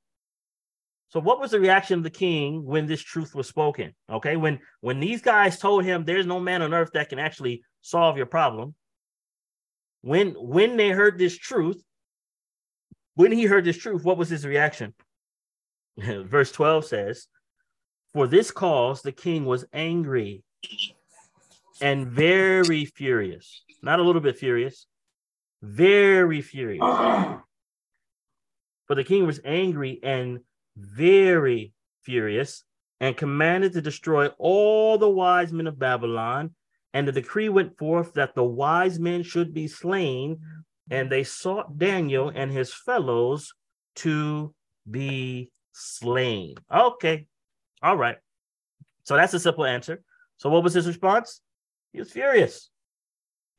So what was the reaction of the king when this truth was spoken? Okay, when when these guys told him there's no man on earth that can actually solve your problem. When when they heard this truth, when he heard this truth, what was his reaction? (laughs) Verse 12 says, For this cause the king was angry and very furious not a little bit furious, very furious. (clears throat) For the king was angry and very furious and commanded to destroy all the wise men of Babylon. And the decree went forth that the wise men should be slain. And they sought Daniel and his fellows to be slain. Okay. All right. So that's a simple answer. So what was his response? He was furious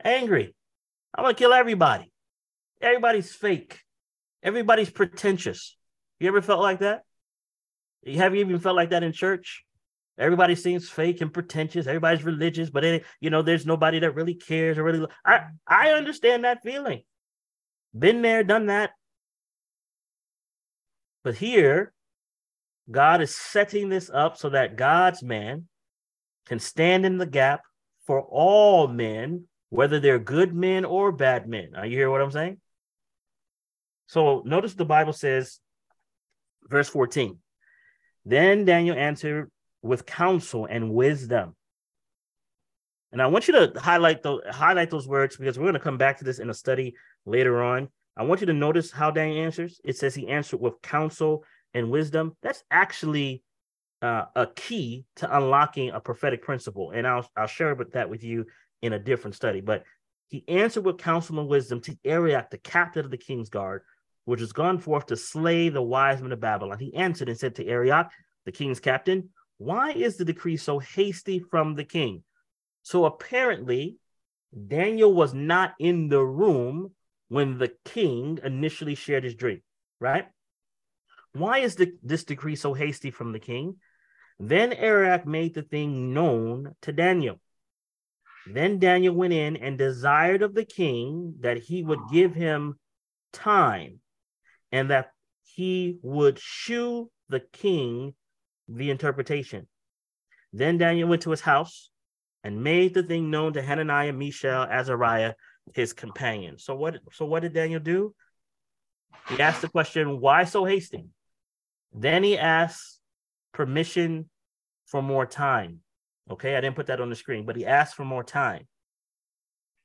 angry. I'm gonna kill everybody. Everybody's fake. Everybody's pretentious. You ever felt like that? Have you even felt like that in church? Everybody seems fake and pretentious. Everybody's religious, but it, you know, there's nobody that really cares or really. I I understand that feeling. Been there, done that. But here, God is setting this up so that God's man can stand in the gap for all men whether they're good men or bad men. Are you hear what I'm saying? So notice the Bible says, verse 14. Then Daniel answered with counsel and wisdom. And I want you to highlight those highlight those words because we're going to come back to this in a study later on. I want you to notice how Daniel answers. It says he answered with counsel and wisdom. That's actually uh, a key to unlocking a prophetic principle, and I'll I'll share that with you in a different study. But he answered with counsel and wisdom to Arioch, the captain of the king's guard, which was gone forth to slay the wise men of Babylon. He answered and said to Arioch, the king's captain, Why is the decree so hasty from the king? So apparently, Daniel was not in the room when the king initially shared his dream, right? Why is the, this decree so hasty from the king? Then Arioch made the thing known to Daniel. Then Daniel went in and desired of the king that he would give him time and that he would shew the king the interpretation. Then Daniel went to his house and made the thing known to Hananiah, Mishael, Azariah, his companions. So what so what did Daniel do? He asked the question, why so hasty? Then he asked permission for more time. Okay, I didn't put that on the screen, but he asked for more time.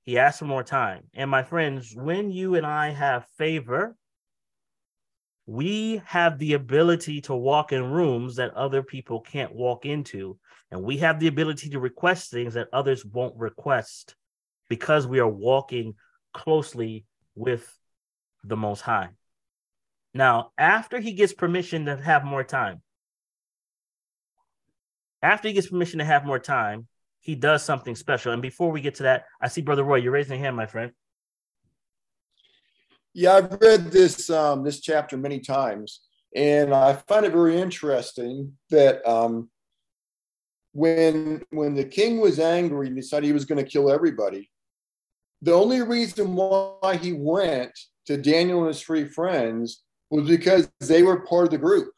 He asked for more time. And my friends, when you and I have favor, we have the ability to walk in rooms that other people can't walk into. And we have the ability to request things that others won't request because we are walking closely with the Most High. Now, after he gets permission to have more time, after he gets permission to have more time, he does something special. And before we get to that, I see Brother Roy, you're raising your hand, my friend. Yeah, I've read this um, this chapter many times, and I find it very interesting that um, when when the king was angry and decided he was going to kill everybody, the only reason why he went to Daniel and his three friends was because they were part of the group.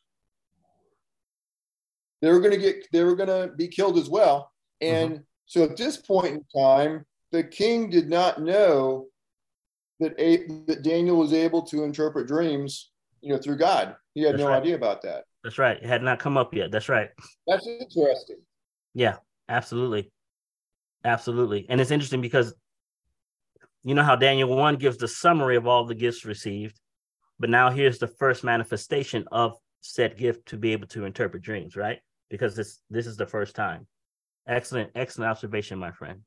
They were going to get, they were going to be killed as well. And mm-hmm. so at this point in time, the king did not know that, a, that Daniel was able to interpret dreams, you know, through God. He had That's no right. idea about that. That's right. It had not come up yet. That's right. That's interesting. Yeah, absolutely. Absolutely. And it's interesting because you know how Daniel 1 gives the summary of all the gifts received, but now here's the first manifestation of said gift to be able to interpret dreams, right? Because this this is the first time. Excellent, excellent observation, my friend.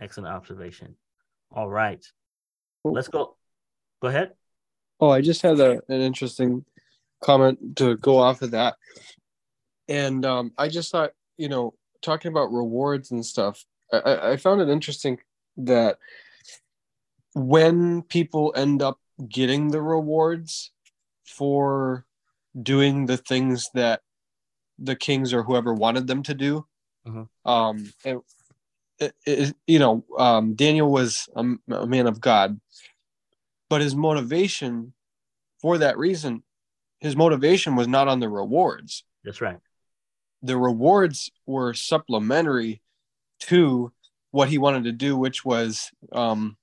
Excellent observation. All right. Let's go. Go ahead. Oh, I just had a, an interesting comment to go off of that. And um, I just thought, you know, talking about rewards and stuff, I, I found it interesting that when people end up getting the rewards for doing the things that the kings or whoever wanted them to do, uh-huh. um, it, it, it, you know, um, Daniel was a, a man of God, but his motivation for that reason, his motivation was not on the rewards. That's right. The rewards were supplementary to what he wanted to do, which was um,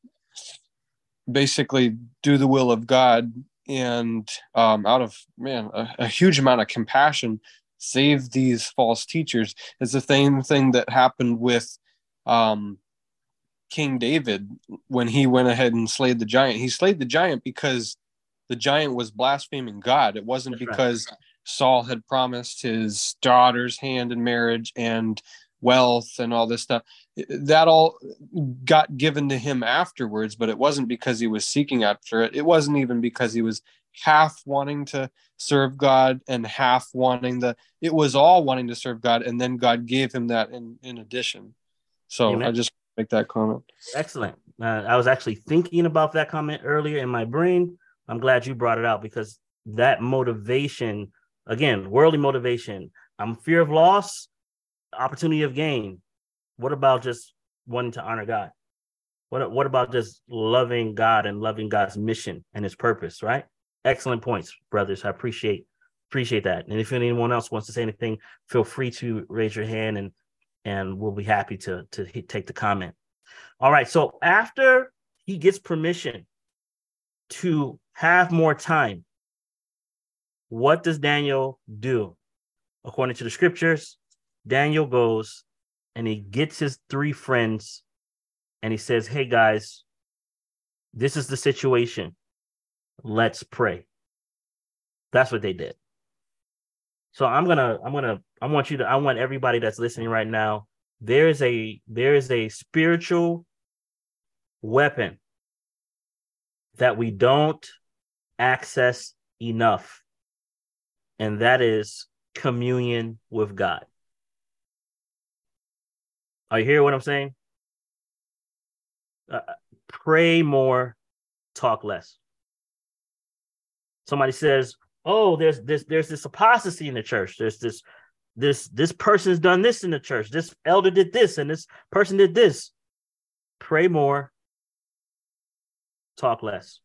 basically do the will of God and um, out of man a, a, huge amount of compassion save these false teachers. It's the same thing that happened with um, King David when he went ahead and slayed the giant. He slayed the giant because the giant was blaspheming God. It wasn't That's because right. Saul had promised his daughter's hand in marriage and wealth and all this stuff that all got given to him afterwards but it wasn't because he was seeking after it it wasn't even because he was half wanting to serve god and half wanting the it was all wanting to serve god and then god gave him that in in addition so Amen. i just make that comment excellent uh, i was actually thinking about that comment earlier in my brain i'm glad you brought it out because that motivation again worldly motivation i'm fear of loss opportunity of gain. What about just wanting to honor God? What what about just loving God and loving God's mission and His purpose? Right. Excellent points, brothers. I appreciate appreciate that. And if anyone else wants to say anything, feel free to raise your hand and and we'll be happy to to take the comment. All right. So after he gets permission to have more time, what does Daniel do? According to the scriptures, Daniel goes and he gets his three friends and he says, Hey guys, this is the situation. Let's pray. That's what they did. So I'm gonna, I'm gonna, I want you to, I want everybody that's listening right now. There is a there is a spiritual weapon that we don't access enough, and that is communion with God. Are you hear what I'm saying? Uh, pray more, talk less. Somebody says, "Oh, there's this there's this apostasy in the church. There's this this this person's done this in the church. This elder did this, and this person did this." Pray more, talk less.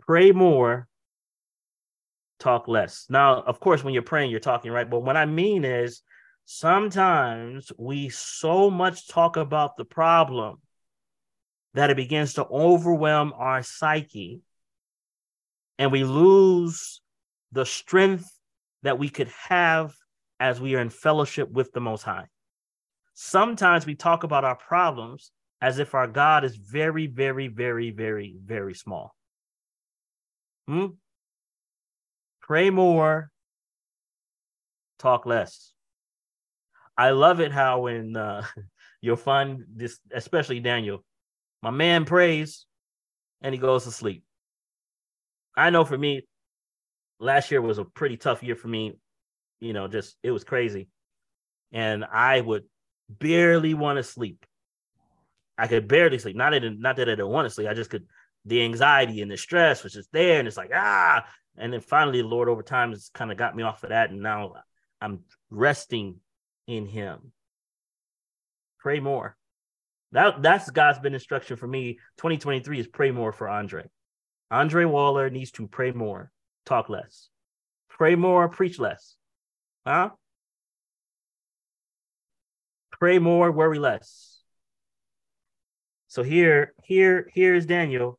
Pray more, talk less. Now, of course, when you're praying, you're talking, right? But what I mean is sometimes we so much talk about the problem that it begins to overwhelm our psyche and we lose the strength that we could have as we are in fellowship with the Most High. Sometimes we talk about our problems as if our God is very, very, very, very, very small. Hmm? Pray more, talk less. I love it how when uh, (laughs) you'll find this, especially Daniel, my man prays and he goes to sleep. I know for me, last year was a pretty tough year for me. You know, just it was crazy. And I would barely want to sleep. I could barely sleep. Not that not that I didn't want to sleep. I just could the anxiety and the stress was just there. And it's like, ah. And then finally the Lord over time has kind of got me off of that. And now I'm resting in him. Pray more. That that's God's been instruction for me. 2023 is pray more for Andre. Andre Waller needs to pray more, talk less. Pray more, preach less. Huh? Pray more, worry less. So here, here, here is Daniel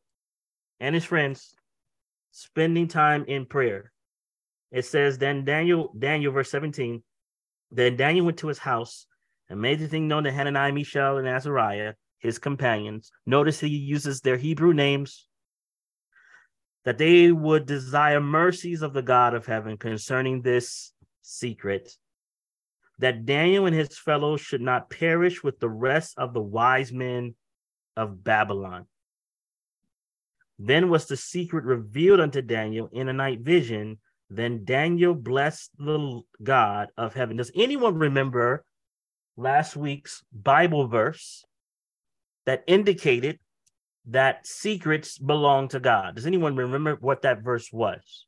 and his friends spending time in prayer. It says, then Daniel, Daniel, verse 17, then Daniel went to his house and made the thing known to Hananiah, Mishael, and Azariah, his companions. Notice he uses their Hebrew names that they would desire mercies of the God of heaven concerning this secret, that Daniel and his fellows should not perish with the rest of the wise men of Babylon. Then was the secret revealed unto Daniel in a night vision. Then Daniel blessed the God of heaven. Does anyone remember last week's Bible verse that indicated that secrets belong to God. Does anyone remember what that verse was?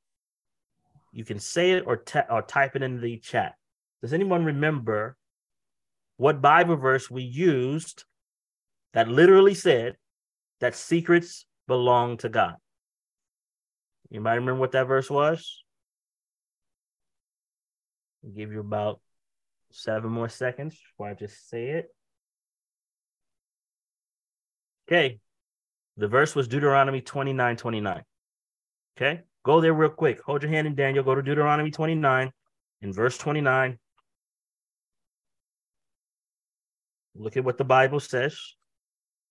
You can say it or, or type it in the chat. Does anyone remember what Bible verse we used that literally said that secrets belong to God? You might remember what that verse was? I'll give you about seven more seconds before I just say it. Okay, the verse was Deuteronomy 29 29. Okay, go there real quick. Hold your hand in Daniel. Go to Deuteronomy 29 in verse 29. Look at what the Bible says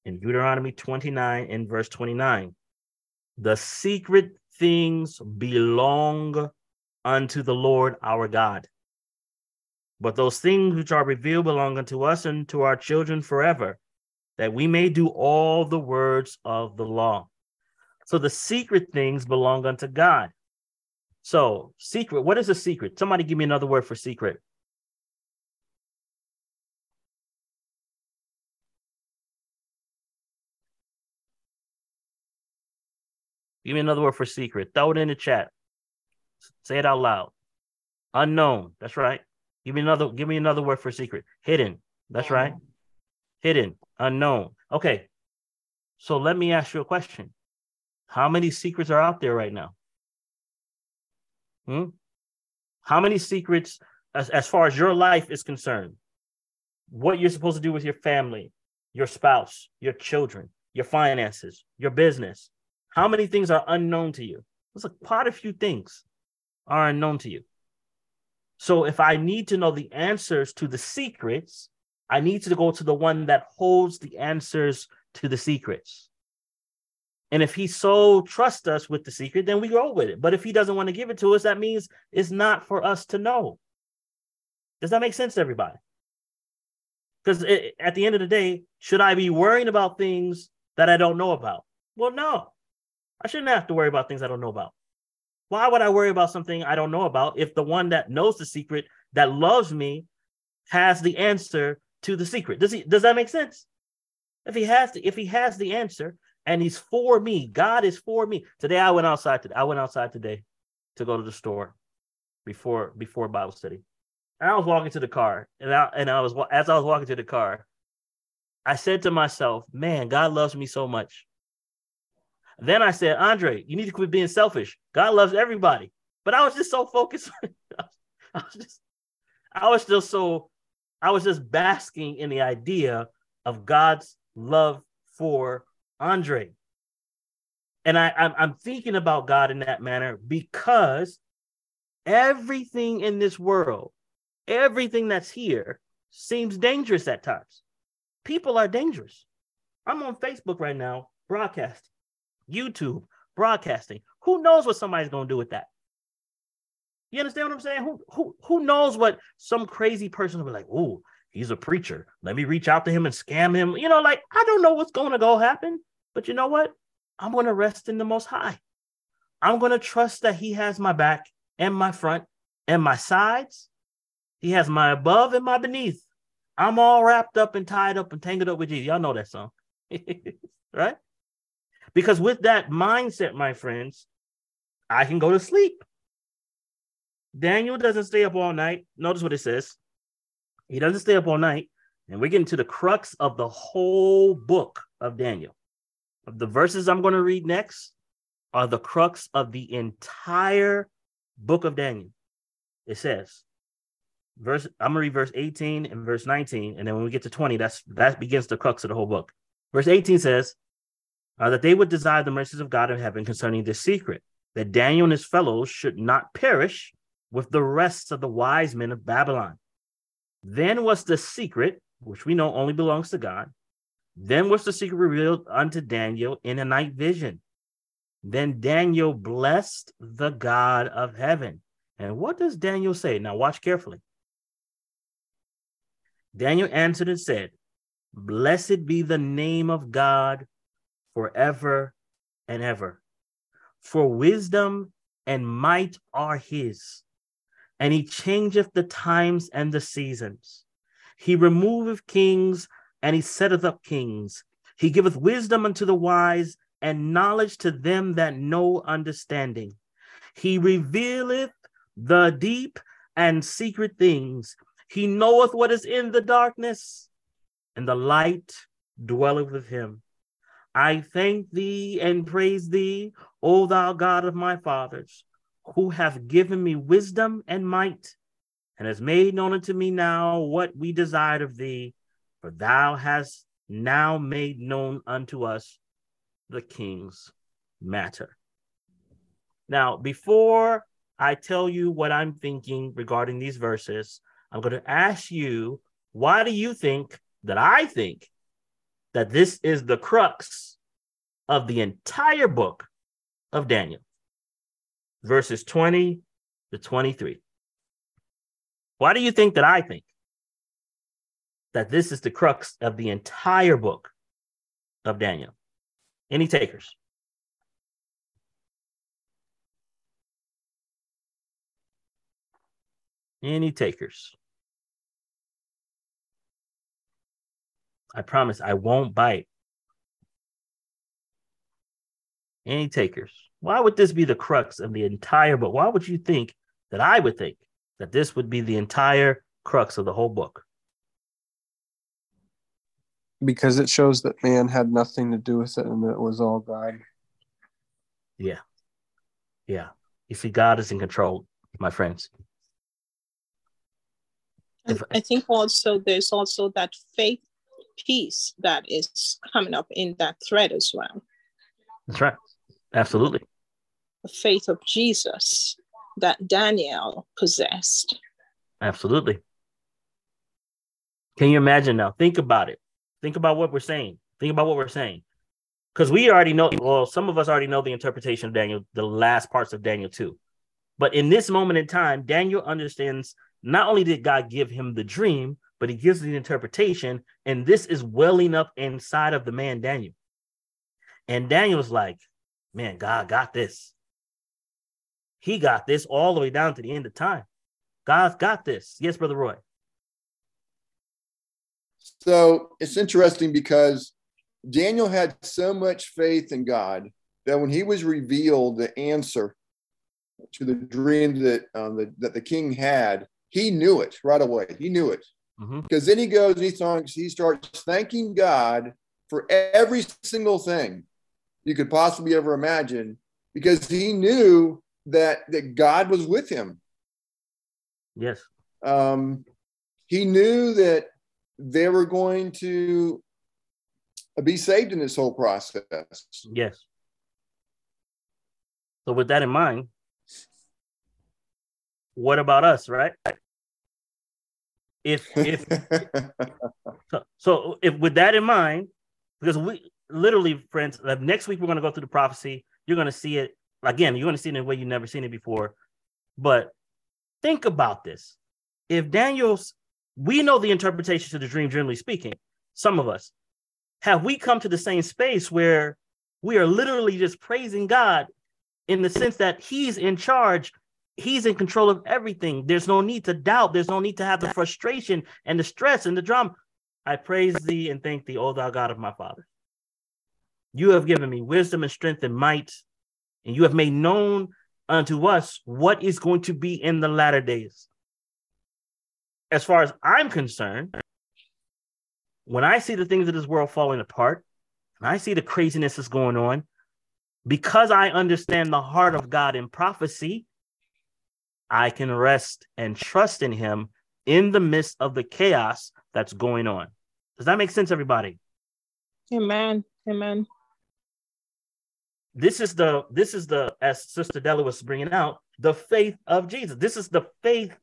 in Deuteronomy 29 in verse 29. The secret things belong unto the Lord our God. But those things which are revealed belong unto us and to our children forever, that we may do all the words of the law. So the secret things belong unto God. So, secret, what is a secret? Somebody give me another word for secret. Give me another word for secret. Throw it in the chat. Say it out loud. Unknown. That's right. Give me another. Give me another word for secret. Hidden. That's right. Hidden unknown. Okay. So let me ask you a question. How many secrets are out there right now? Hmm? How many secrets, as, as far as your life is concerned, what you're supposed to do with your family, your spouse, your children, your finances, your business, how many things are unknown to you? There's like quite a few things are unknown to you. So if I need to know the answers to the secrets, I need to go to the one that holds the answers to the secrets. And if he so trusts us with the secret, then we go with it. But if he doesn't want to give it to us, that means it's not for us to know. Does that make sense everybody? Because at the end of the day, should I be worrying about things that I don't know about? Well, no, I shouldn't have to worry about things I don't know about. Why would I worry about something I don't know about if the one that knows the secret, that loves me, has the answer to the secret. Does he does that make sense? If he has to, if he has the answer and he's for me, God is for me. Today I went outside today. I went outside today to go to the store before before Bible study. And I was walking to the car, and I and I was as I was walking to the car, I said to myself, "Man, God loves me so much." Then I said, "Andre, you need to quit being selfish. God loves everybody." But I was just so focused. (laughs) I was just, I was still so I was just basking in the idea of God's love for Andre. And I, I'm, I'm thinking about God in that manner because everything in this world, everything that's here, seems dangerous at times. People are dangerous. I'm on Facebook right now, broadcasting, YouTube, broadcasting. Who knows what somebody's going to do with that? You understand what I'm saying? Who who who knows what some crazy person will be like, oh, he's a preacher. Let me reach out to him and scam him. You know, like I don't know what's going to go happen, but you know what? I'm going to rest in the most high. I'm going to trust that he has my back and my front and my sides. He has my above and my beneath. I'm all wrapped up and tied up and tangled up with Jesus. Y'all know that song, (laughs) right? Because with that mindset, my friends, I can go to sleep. Daniel doesn't stay up all night. Notice what it says. He doesn't stay up all night. And we're getting to the crux of the whole book of Daniel. The verses I'm going to read next are the crux of the entire book of Daniel. It says, verse I'm gonna read verse 18 and verse 19, and then when we get to 20, that's that begins the crux of the whole book. Verse 18 says uh, that they would desire the mercies of God in heaven concerning this secret, that Daniel and his fellows should not perish with the rest of the wise men of Babylon. Then was the secret, which we know only belongs to God, then was the secret revealed unto Daniel in a night vision. Then Daniel blessed the God of heaven. And what does Daniel say? Now, watch carefully. Daniel answered and said, Blessed be the name of God forever and ever. For wisdom and might are his, and he changeth the times and the seasons. He removeth kings, and he setteth up kings. He giveth wisdom unto the wise, and knowledge to them that know understanding. He revealeth the deep and secret things. He knoweth what is in the darkness, and the light dwelleth with him. I thank thee and praise thee, O thou God of my fathers, who hath given me wisdom and might, and has made known unto me now what we desired of thee, for thou hast now made known unto us the king's matter. Now, before I tell you what I'm thinking regarding these verses, I'm going to ask you, why do you think that I think that this is the crux of the entire book of Daniel? Verses 20 to 23. Why do you think that I think that this is the crux of the entire book of Daniel? Any takers? Any takers? I promise I won't bite. Any takers? Why would this be the crux of the entire book? Why would you think that I would think that this would be the entire crux of the whole book? because it shows that man had nothing to do with it and it was all God. Yeah. Yeah. You see, God is in control, my friends. If, I think also there's also that faith piece that is coming up in that thread as well. That's right. Absolutely. The faith of Jesus that Daniel possessed. Absolutely. Can you imagine now? Think about it. Think about what we're saying. Think about what we're saying. Because we already know, well, some of us already know the interpretation of Daniel, the last parts of Daniel 2. But in this moment in time, Daniel understands not only did God give him the dream, but he gives the interpretation. And this is welling up inside of the man Daniel. And Daniel's like, man, God got this. He got this all the way down to the end of time. God's got this. Yes, Brother Roy. So it's interesting because Daniel had so much faith in God that when he was revealed the answer to the dream that um, the, that the king had, he knew it right away. He knew it mm-hmm. because then he goes and he starts, he starts thanking God for every single thing you could possibly ever imagine because he knew that that God was with him. Yes. Um, he knew that they were going to be saved in this whole process. Yes. So, with that in mind, what about us, right? If if (laughs) so, so, if with that in mind, because we literally, friends, next week we're going to go through the prophecy. You're going to see it again. You're going to see it in a way you've never seen it before. But think about this: if Daniel's we know the interpretation to the dream, generally speaking, some of us. Have we come to the same space where we are literally just praising God in the sense that He's in charge, He's in control of everything? There's no need to doubt, there's no need to have the frustration and the stress and the drama. I praise thee and thank thee, O thou God of my father. You have given me wisdom and strength and might, and you have made known unto us what is going to be in the latter days as far as I'm concerned, when I see the things of this world falling apart, and I see the craziness that's going on, because I understand the heart of God in prophecy, I can rest and trust in Him in the midst of the chaos that's going on. Does that make sense, everybody? Amen. Amen. This is the this is the as Sister Della was bringing out the faith of Jesus. This is the faith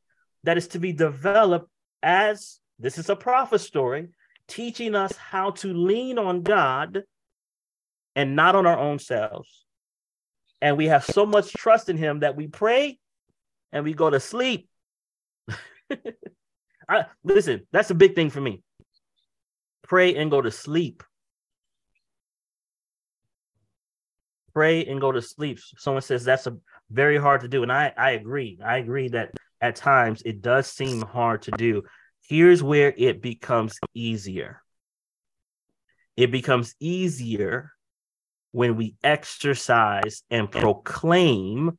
that is to be developed as this is a prophet story, teaching us how to lean on God and not on our own selves. And we have so much trust in Him that we pray and we go to sleep. (laughs) I, listen, that's a big thing for me. Pray and go to sleep. Pray and go to sleep. Someone says that's a very hard to do. And I, I agree. I agree that at times it does seem hard to do. Here's where it becomes easier. It becomes easier when we exercise and proclaim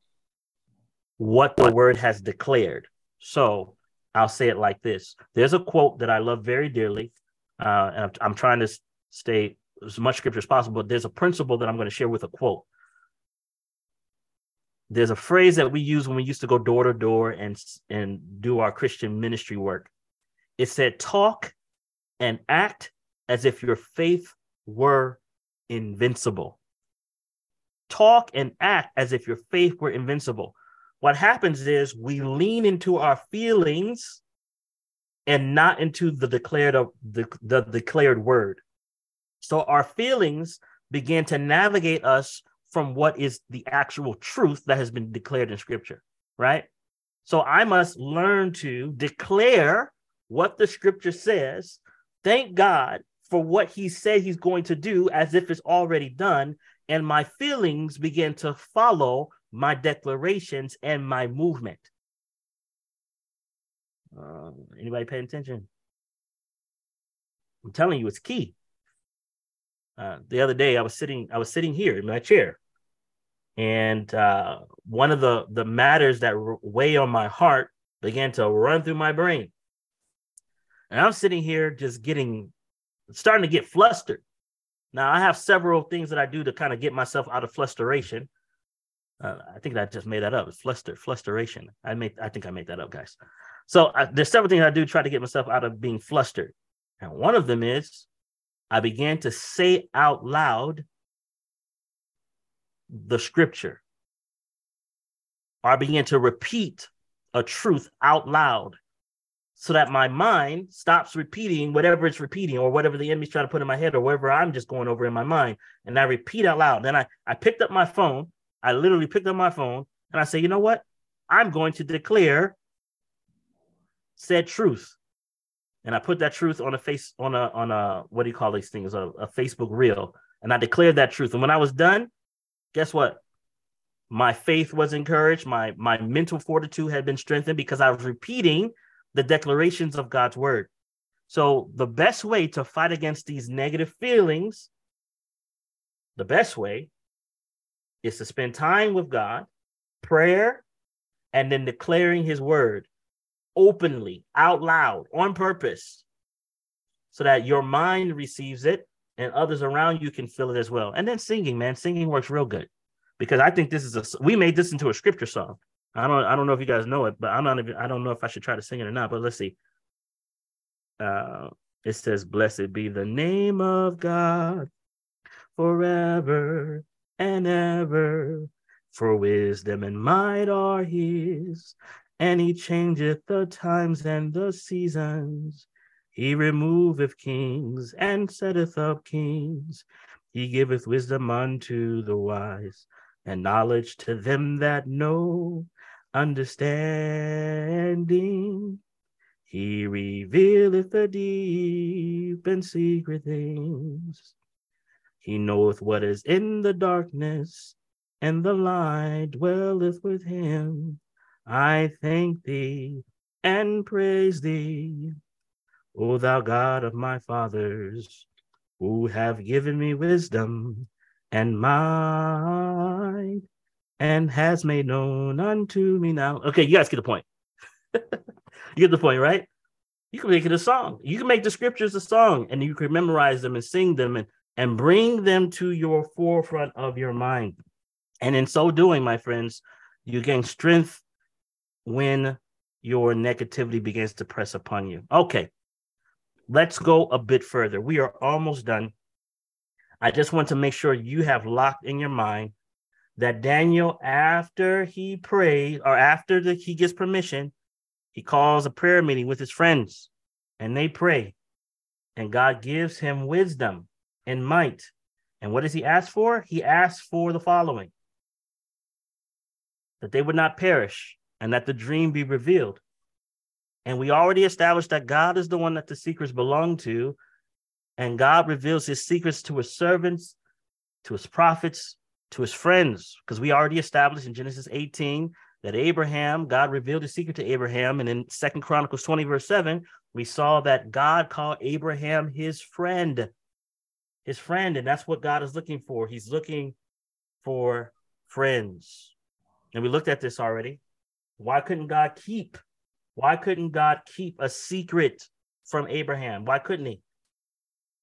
what the word has declared. So I'll say it like this there's a quote that I love very dearly. Uh, and I'm, I'm trying to stay as much scripture as possible, but there's a principle that I'm going to share with a quote. There's a phrase that we use when we used to go door to door and and do our Christian ministry work. It said, "Talk and act as if your faith were invincible." Talk and act as if your faith were invincible. What happens is we lean into our feelings and not into the declared the, the declared word. So our feelings begin to navigate us from what is the actual truth that has been declared in scripture, right? So I must learn to declare what the scripture says, thank God for what he said he's going to do as if it's already done, and my feelings begin to follow my declarations and my movement. Uh, anybody paying attention? I'm telling you, it's key. Uh, the other day, I was sitting, I was sitting here in my chair, and uh, one of the the matters that weigh on my heart began to run through my brain, and I'm sitting here just getting, starting to get flustered. Now, I have several things that I do to kind of get myself out of flusteration. Uh, I think I just made that up. It's fluster, flusteration. I made, I think I made that up, guys. So I, there's several things I do try to get myself out of being flustered, and one of them is I began to say out loud the scripture. I began to repeat a truth out loud so that my mind stops repeating whatever it's repeating or whatever the enemy's trying to put in my head or whatever I'm just going over in my mind. And I repeat out loud. Then I, I picked up my phone. I literally picked up my phone and I say, you know what? I'm going to declare said truth and I put that truth on a face on a on a what do you call these things a, a Facebook reel, and I declared that truth. And when I was done, guess what? My faith was encouraged. My my mental fortitude had been strengthened because I was repeating the declarations of God's word. So the best way to fight against these negative feelings, the best way, is to spend time with God, prayer, and then declaring His word openly, out loud, on purpose, so that your mind receives it and others around you can feel it as well. And then singing, man, singing works real good because I think this is a we made this into a scripture song. I don't I don't know if you guys know it, but I'm not even I don't know if I should try to sing it or not. But let's see. Uh, it says, "Blessed be the name of God forever and ever." For wisdom and might are his, and he changeth the times and the seasons. He removeth kings and setteth up kings. He giveth wisdom unto the wise, and knowledge to them that know understanding. He revealeth the deep and secret things. He knoweth what is in the darkness, and the light dwelleth with him. I thank thee and praise thee, O thou God of my fathers, who have given me wisdom and might, and has made known unto me now. Okay, you guys get the point. (laughs) you get the point, right? You can make it a song. You can make the scriptures a song and you can memorize them and sing them and, and bring them to your forefront of your mind. And in so doing, my friends, you gain strength when your negativity begins to press upon you. Okay, let's go a bit further. We are almost done. I just want to make sure you have locked in your mind that Daniel, after he prays or after the, he gets permission, he calls a prayer meeting with his friends and they pray. And God gives him wisdom and might. And what does he ask for? He asks for the following that they would not perish and that the dream be revealed. And we already established that God is the one that the secrets belong to. And God reveals his secrets to his servants, to his prophets, to his friends, because we already established in Genesis 18 that Abraham, God revealed his secret to Abraham. And in Second Chronicles 20, verse 7, we saw that God called Abraham his friend. His friend. And that's what God is looking for. He's looking for friends. And we looked at this already. Why couldn't God keep? Why couldn't God keep a secret from Abraham? Why couldn't he?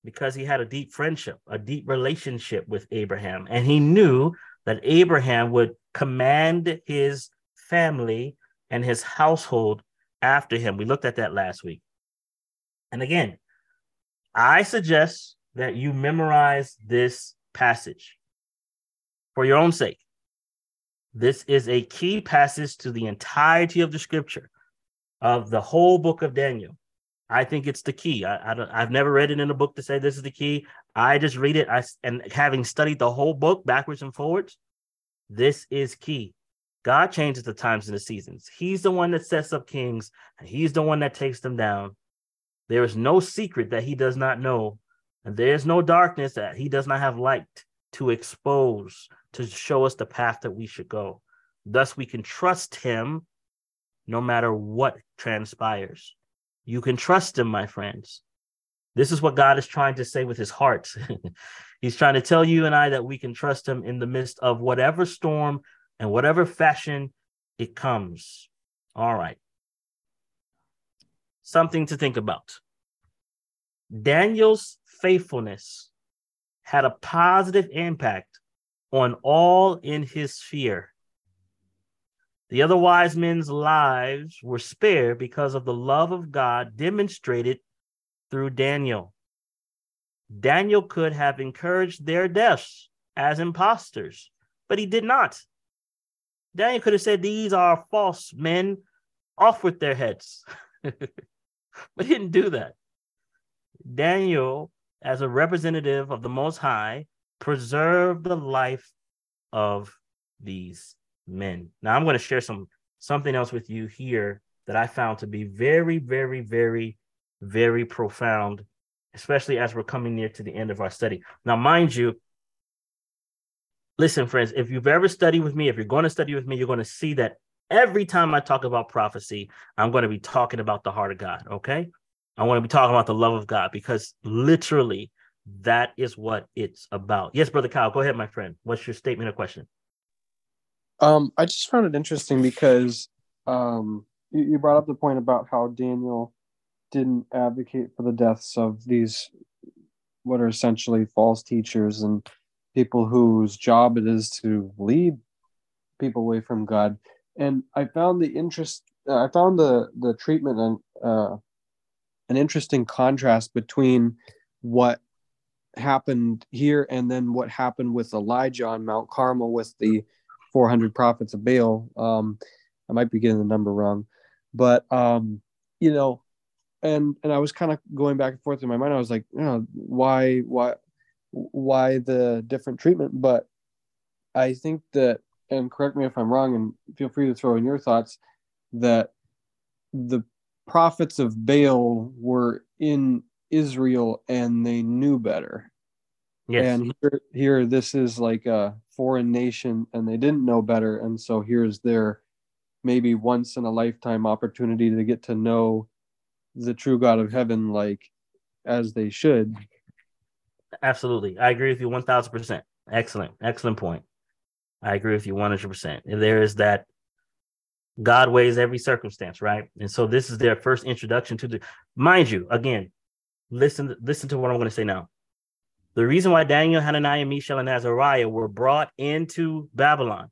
because he had a deep friendship, a deep relationship with Abraham. And he knew that Abraham would command his family and his household after him. We looked at that last week. And again, I suggest that you memorize this passage for your own sake. This is a key passage to the entirety of the scripture, of the whole book of Daniel. I think it's the key. I, I don't, I've never read it in a book to say this is the key. I just read it. I and having studied the whole book backwards and forwards, this is key. God changes the times and the seasons. He's the one that sets up kings, and He's the one that takes them down. There is no secret that He does not know, and there is no darkness that He does not have light to expose to show us the path that we should go. Thus, we can trust Him no matter what transpires. You can trust him, my friends. This is what God is trying to say with his heart. (laughs) He's trying to tell you and I that we can trust him in the midst of whatever storm and whatever fashion it comes. All right. Something to think about. Daniel's faithfulness had a positive impact on all in his sphere. The other wise men's lives were spared because of the love of God demonstrated through Daniel. Daniel could have encouraged their deaths as impostors, but he did not. Daniel could have said, These are false men, off with their heads. (laughs) but he didn't do that. Daniel, as a representative of the Most High, preserve the life of these men. Now I'm going to share some something else with you here that I found to be very, very, very, very profound, especially as we're coming near to the end of our study. Now, mind you, listen, friends, if you've ever studied with me, if you're going to study with me, you're going to see that every time I talk about prophecy, I'm going to be talking about the heart of God. Okay. I want to be talking about the love of God because literally that is what it's about. Yes, Brother Kyle, go ahead, my friend. What's your statement or question? Um, I just found it interesting because um, you, you brought up the point about how Daniel didn't advocate for the deaths of these what are essentially false teachers and people whose job it is to lead people away from God. And I found the interest. I found the the treatment and uh, an interesting contrast between what happened here and then what happened with Elijah on Mount Carmel with the 400 prophets of Baal. Um, I might be getting the number wrong, but um, you know, and and I was kind of going back and forth in my mind. I was like, you know, why, why, why the different treatment? But I think that, and correct me if I'm wrong, and feel free to throw in your thoughts that the prophets of Baal were in Israel and they knew better. Yes. And here, here, this is like a foreign nation and they didn't know better. And so here's their maybe once in a lifetime opportunity to get to know the true God of heaven, like as they should. Absolutely. I agree with you 1000%. Excellent. Excellent point. I agree with you 100%. There is that God weighs every circumstance, right? And so this is their first introduction to the mind you, again, listen, listen to what I'm going to say now. The reason why Daniel, Hananiah, Mishael, and Azariah were brought into Babylon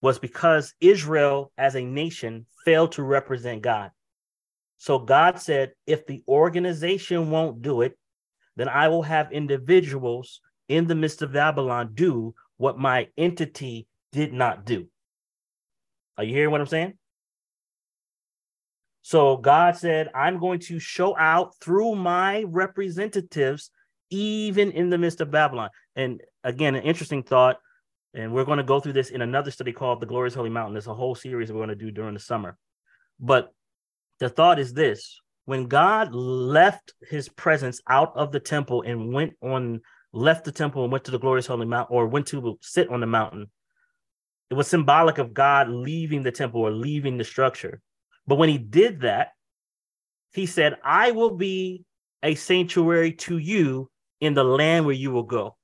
was because Israel as a nation failed to represent God. So God said, if the organization won't do it, then I will have individuals in the midst of Babylon do what my entity did not do. Are you hearing what I'm saying? So God said, I'm going to show out through my representatives, even in the midst of Babylon. And again, an interesting thought. And we're going to go through this in another study called The Glorious Holy Mountain. There's a whole series we're going to do during the summer. But the thought is this when God left his presence out of the temple and went on, left the temple and went to the glorious holy mountain, or went to sit on the mountain, it was symbolic of God leaving the temple or leaving the structure. But when he did that, he said, I will be a sanctuary to you in the land where you will go.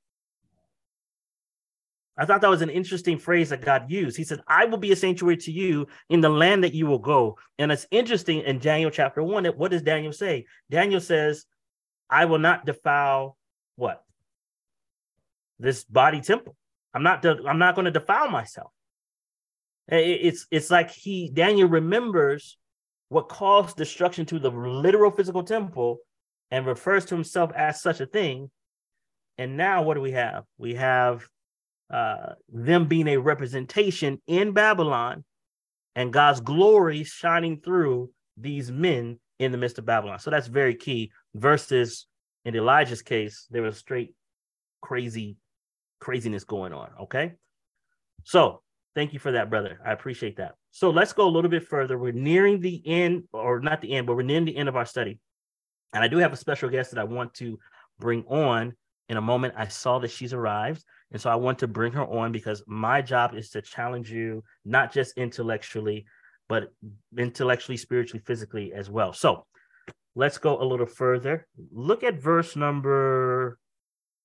I thought that was an interesting phrase that God used. He said, I will be a sanctuary to you in the land that you will go. And it's interesting in Daniel chapter one. What does Daniel say? Daniel says, I will not defile what? This body temple. I'm not, de- I'm not going to defile myself. It's it's like he Daniel remembers what caused destruction to the literal physical temple and refers to himself as such a thing. And now what do we have? We have uh, them being a representation in Babylon and God's glory shining through these men in the midst of Babylon. So that's very key. Versus in Elijah's case, there was straight crazy craziness going on. Okay. So Thank you for that, brother. I appreciate that. So let's go a little bit further. We're nearing the end, or not the end, but we're nearing the end of our study. And I do have a special guest that I want to bring on in a moment. I saw that she's arrived. And so I want to bring her on because my job is to challenge you, not just intellectually, but intellectually, spiritually, physically as well. So let's go a little further. Look at verse number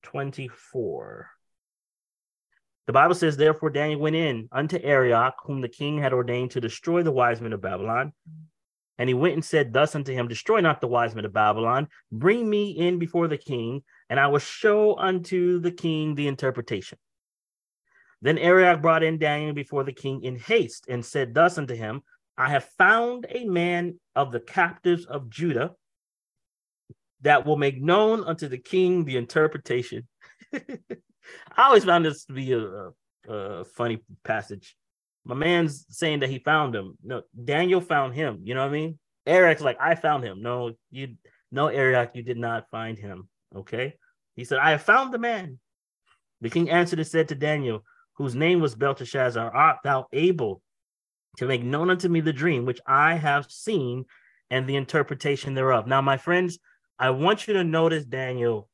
24. The Bible says, Therefore Daniel went in unto Arioch, whom the king had ordained to destroy the wise men of Babylon. And he went and said thus unto him, Destroy not the wise men of Babylon, bring me in before the king, and I will show unto the king the interpretation. Then Arioch brought in Daniel before the king in haste, and said thus unto him, I have found a man of the captives of Judah that will make known unto the king the interpretation. (laughs) I always found this to be a, a, funny passage. My man's saying that he found him. No, Daniel found him. You know what I mean? Arioch's like, I found him. No, you, no, Arioch, you did not find him. Okay. He said, I have found the man. The king answered and said to Daniel, whose name was Belteshazzar, art thou able to make known unto me the dream which I have seen and the interpretation thereof? Now, my friends, I want you to notice Daniel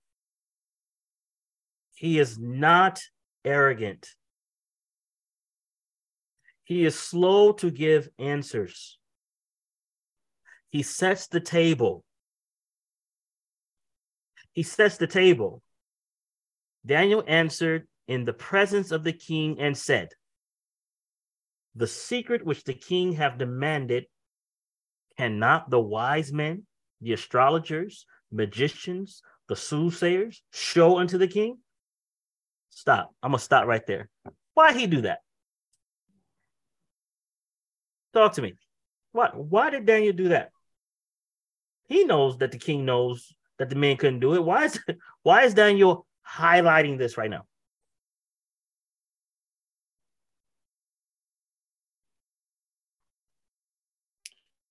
he is not arrogant. He is slow to give answers. He sets the table. He sets the table. Daniel answered in the presence of the king and said, The secret which the king have demanded, cannot the wise men, the astrologers, magicians, the soothsayers show unto the king? Stop. I'm gonna stop right there. Why he do that? Talk to me. What? Why did Daniel do that? He knows that the king knows that the man couldn't do it. Why is (laughs) why is Daniel highlighting this right now?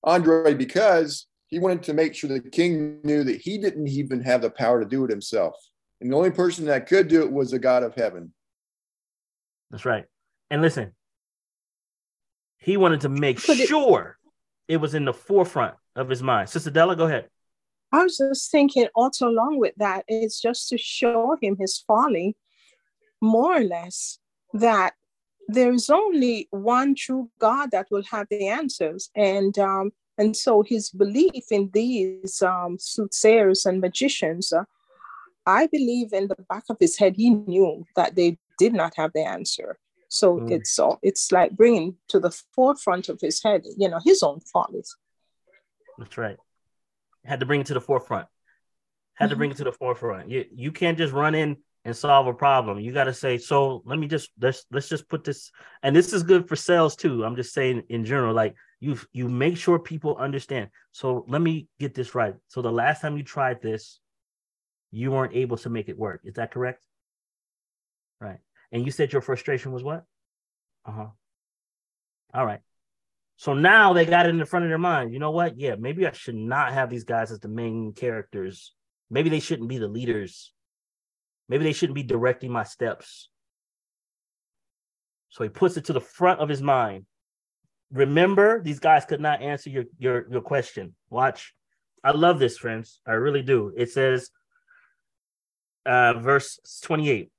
Andre, because he wanted to make sure the king knew that he didn't even have the power to do it himself. And the only person that could do it was the God of heaven. That's right. And listen, he wanted to make sure it, it was in the forefront of his mind. Sister Della, go ahead. I was just thinking also along with that, it's just to show him his folly, more or less, that there is only one true God that will have the answers. And um, and so his belief in these um, soothsayers and magicians uh, I believe in the back of his head, he knew that they did not have the answer. So mm. it's all it's like bringing to the forefront of his head, you know, his own follies. That's right. Had to bring it to the forefront. Had mm-hmm. to bring it to the forefront. You you can't just run in and solve a problem. You got to say, so let me just let's let's just put this, and this is good for sales too. I'm just saying in general, like you you make sure people understand. So let me get this right. So the last time you tried this, you weren't able to make it work. Is that correct? Right. And you said your frustration was what? Uh-huh. All right. So now they got it in the front of their mind. You know what? Yeah, maybe I should not have these guys as the main characters. Maybe they shouldn't be the leaders. Maybe they shouldn't be directing my steps. So he puts it to the front of his mind. Remember, these guys could not answer your your your question. Watch. I love this, friends. I really do. It says, uh, verse 28.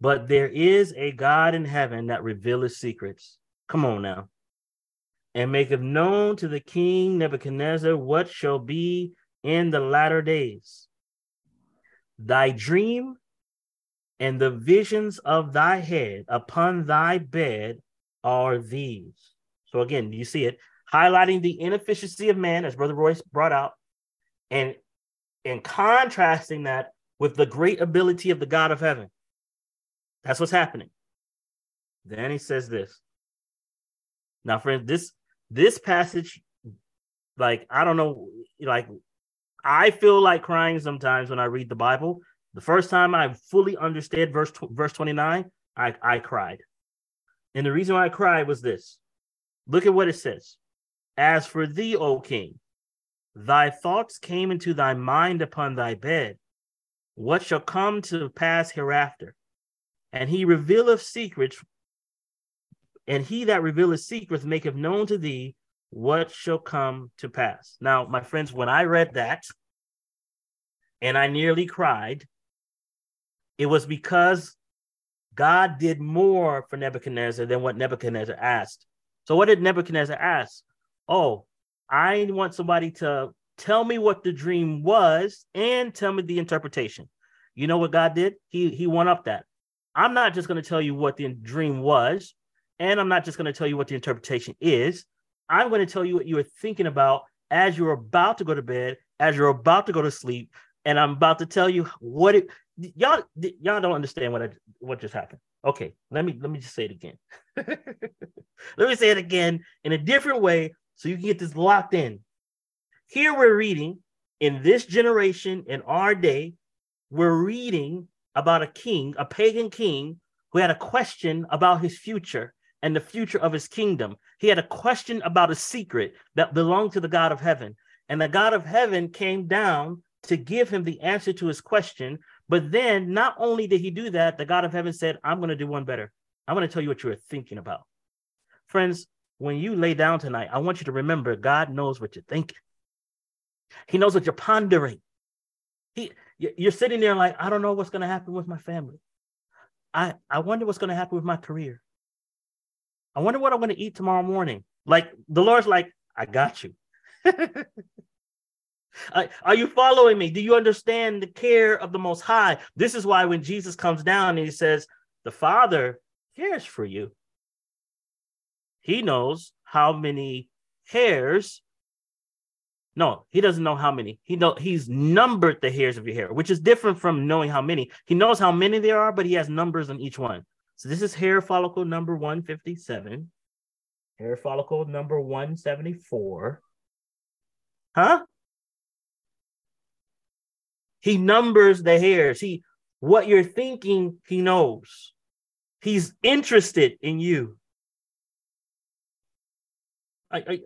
But there is a God in heaven that revealeth secrets. Come on now. And maketh known to the king Nebuchadnezzar what shall be in the latter days. Thy dream and the visions of thy head upon thy bed are these. So again, you see it highlighting the inefficiency of man, as Brother Royce brought out, and and contrasting that with the great ability of the God of heaven. That's what's happening. Then he says this. Now, friends, this this passage, like I don't know, like I feel like crying sometimes when I read the Bible. The first time I fully understood verse verse 29, I, I cried. And the reason why I cried was this. Look at what it says. As for thee, O king, thy thoughts came into thy mind upon thy bed. What shall come to pass hereafter? and he revealeth secrets, and he that revealeth secrets maketh known to thee what shall come to pass. Now, my friends, when I read that and I nearly cried, it was because God did more for Nebuchadnezzar than what Nebuchadnezzar asked. So, what did Nebuchadnezzar ask? Oh, I want somebody to tell me what the dream was and tell me the interpretation. You know what God did? He he went up that. I'm not just going to tell you what the dream was, and I'm not just going to tell you what the interpretation is. I'm going to tell you what you were thinking about as you're about to go to bed, as you're about to go to sleep, and I'm about to tell you what it. Y'all, y'all don't understand what I, what just happened. Okay, let me let me just say it again. (laughs) let me say it again in a different way so you can get this locked in. Here we're reading in this generation in our day, we're reading about a king, a pagan king, who had a question about his future and the future of his kingdom. He had a question about a secret that belonged to the God of heaven. And the God of heaven came down to give him the answer to his question. But then, not only did he do that, the God of heaven said, I'm going to do one better. I'm going to tell you what you are thinking about. Friends, when you lay down tonight, I want you to remember God knows what you're thinking. He knows what you're pondering. He you're sitting there like, I don't know what's going to happen with my family. I, I wonder what's going to happen with my career. I wonder what I'm going to eat tomorrow morning. Like the Lord's like, I got you. (laughs) Are you following me? Do you understand the care of the Most High? This is why when Jesus comes down and he says, The Father cares for you, he knows how many hairs no, he doesn't know how many. He know he's numbered the hairs of your hair, which is different from knowing how many. He knows how many there are, but he has numbers on each one. So this is hair follicle number 157, hair follicle number 174. Huh? He numbers the hairs. He what you're thinking, he knows. He's interested in you. I, I,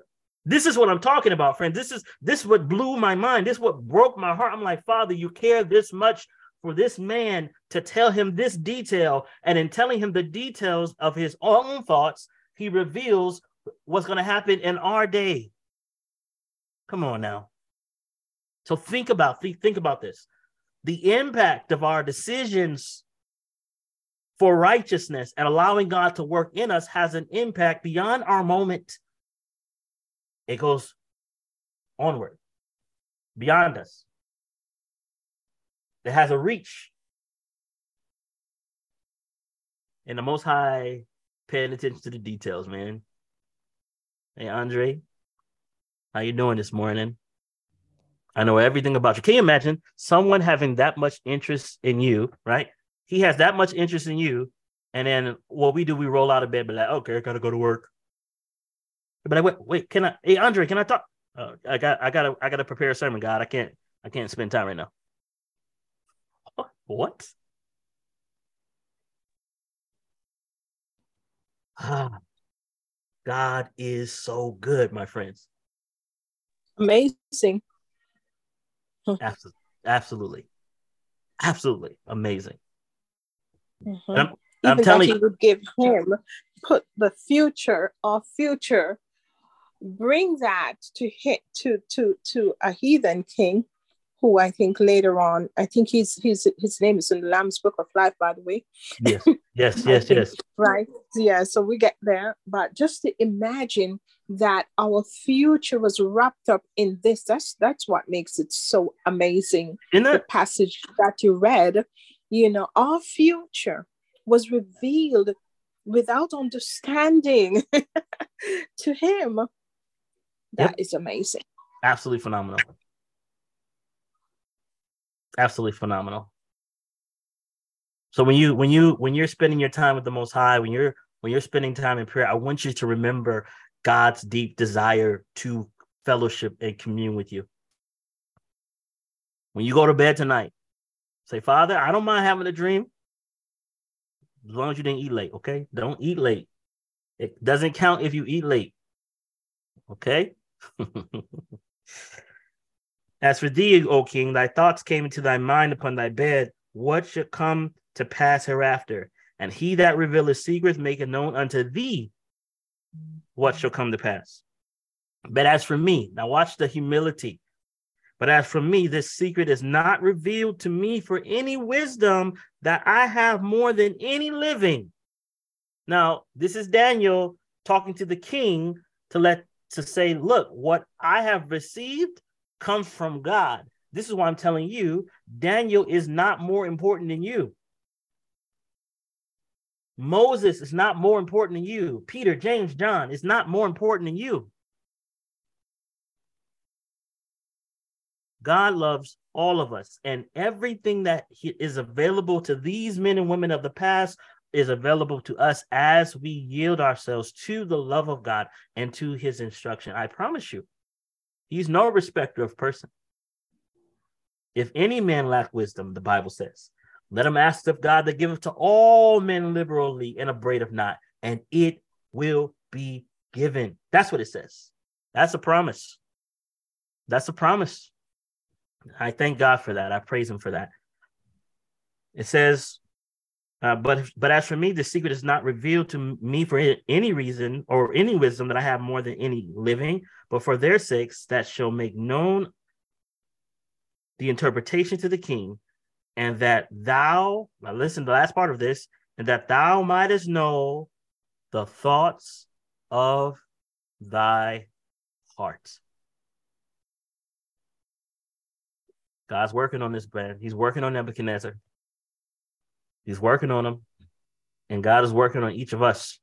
this is what I'm talking about, friend. This is this what blew my mind. This is what broke my heart. I'm like, Father, you care this much for this man to tell him this detail, and in telling him the details of his own thoughts, he reveals what's going to happen in our day. Come on now. So think about think, think about this. The impact of our decisions for righteousness and allowing God to work in us has an impact beyond our moment it goes onward, beyond us. It has a reach. And the Most High paying attention to the details, man. Hey, Andre, how you doing this morning? I know everything about you. Can you imagine someone having that much interest in you, right? He has that much interest in you, and then what we do, we roll out of bed, be like, okay, I gotta go to work. But I wait, wait, can I? Hey, Andre, can I talk? Uh, I got, I gotta, I gotta prepare a sermon. God, I can't, I can't spend time right now. What? Ah, God is so good, my friends. Amazing. Absolutely, absolutely, absolutely amazing. Mm-hmm. I'm, I'm telling you, would give him put the future of future, bring that to hit to to to a heathen king who I think later on, I think he's his his name is in the Lamb's Book of Life, by the way. Yes, (laughs) yes, yes, yes. Right. Yeah. So we get there, but just to imagine that our future was wrapped up in this. That's that's what makes it so amazing. In the passage that you read, you know, our future was revealed without understanding (laughs) to him. That yep. is amazing. Absolutely phenomenal absolutely phenomenal. So when you when you when you're spending your time with the Most High, when you're when you're spending time in prayer, I want you to remember God's deep desire to fellowship and commune with you. When you go to bed tonight, say, Father, I don't mind having a dream as long as you didn't eat late. Okay, don't eat late. It doesn't count if you eat late. Okay. (laughs) As for thee, O king, thy thoughts came into thy mind upon thy bed, what should come to pass hereafter? And he that revealeth secrets maketh known unto thee what shall come to pass. But as for me, now watch the humility. But as for me, this secret is not revealed to me for any wisdom that I have more than any living. Now, this is Daniel talking to the king to let to say, look, what I have received comes from God. This is why I'm telling you, Daniel is not more important than you. Moses is not more important than you. Peter, James, John is not more important than you. God loves all of us, and everything that is available to these men and women of the past is available to us as we yield ourselves to the love of God and to his instruction. I promise you, He's no respecter of person. If any man lack wisdom, the Bible says, let him ask of God that giveth to all men liberally and upbraideth not, and it will be given. That's what it says. That's a promise. That's a promise. I thank God for that. I praise him for that. It says, uh, but but as for me, the secret is not revealed to me for any reason or any wisdom that I have more than any living, but for their sakes that shall make known the interpretation to the king, and that thou now listen to the last part of this, and that thou mightest know the thoughts of thy heart. God's working on this, man. He's working on Nebuchadnezzar. He's working on them. And God is working on each of us.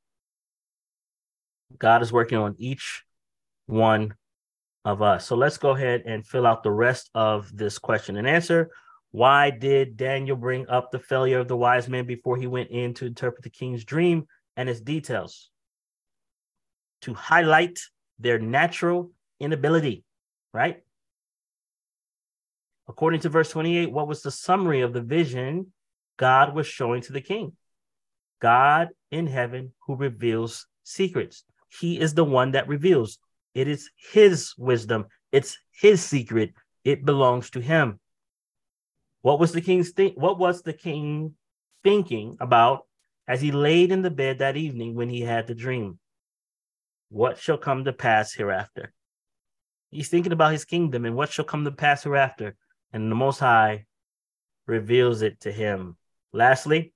God is working on each one of us. So let's go ahead and fill out the rest of this question and answer. Why did Daniel bring up the failure of the wise men before he went in to interpret the king's dream and its details? To highlight their natural inability, right? According to verse 28, what was the summary of the vision God was showing to the king. God in heaven who reveals secrets. He is the one that reveals. It is his wisdom, it's his secret. It belongs to him. What was the king's think what was the king thinking about as he laid in the bed that evening when he had the dream? What shall come to pass hereafter? He's thinking about his kingdom and what shall come to pass hereafter. And the Most High reveals it to him Lastly,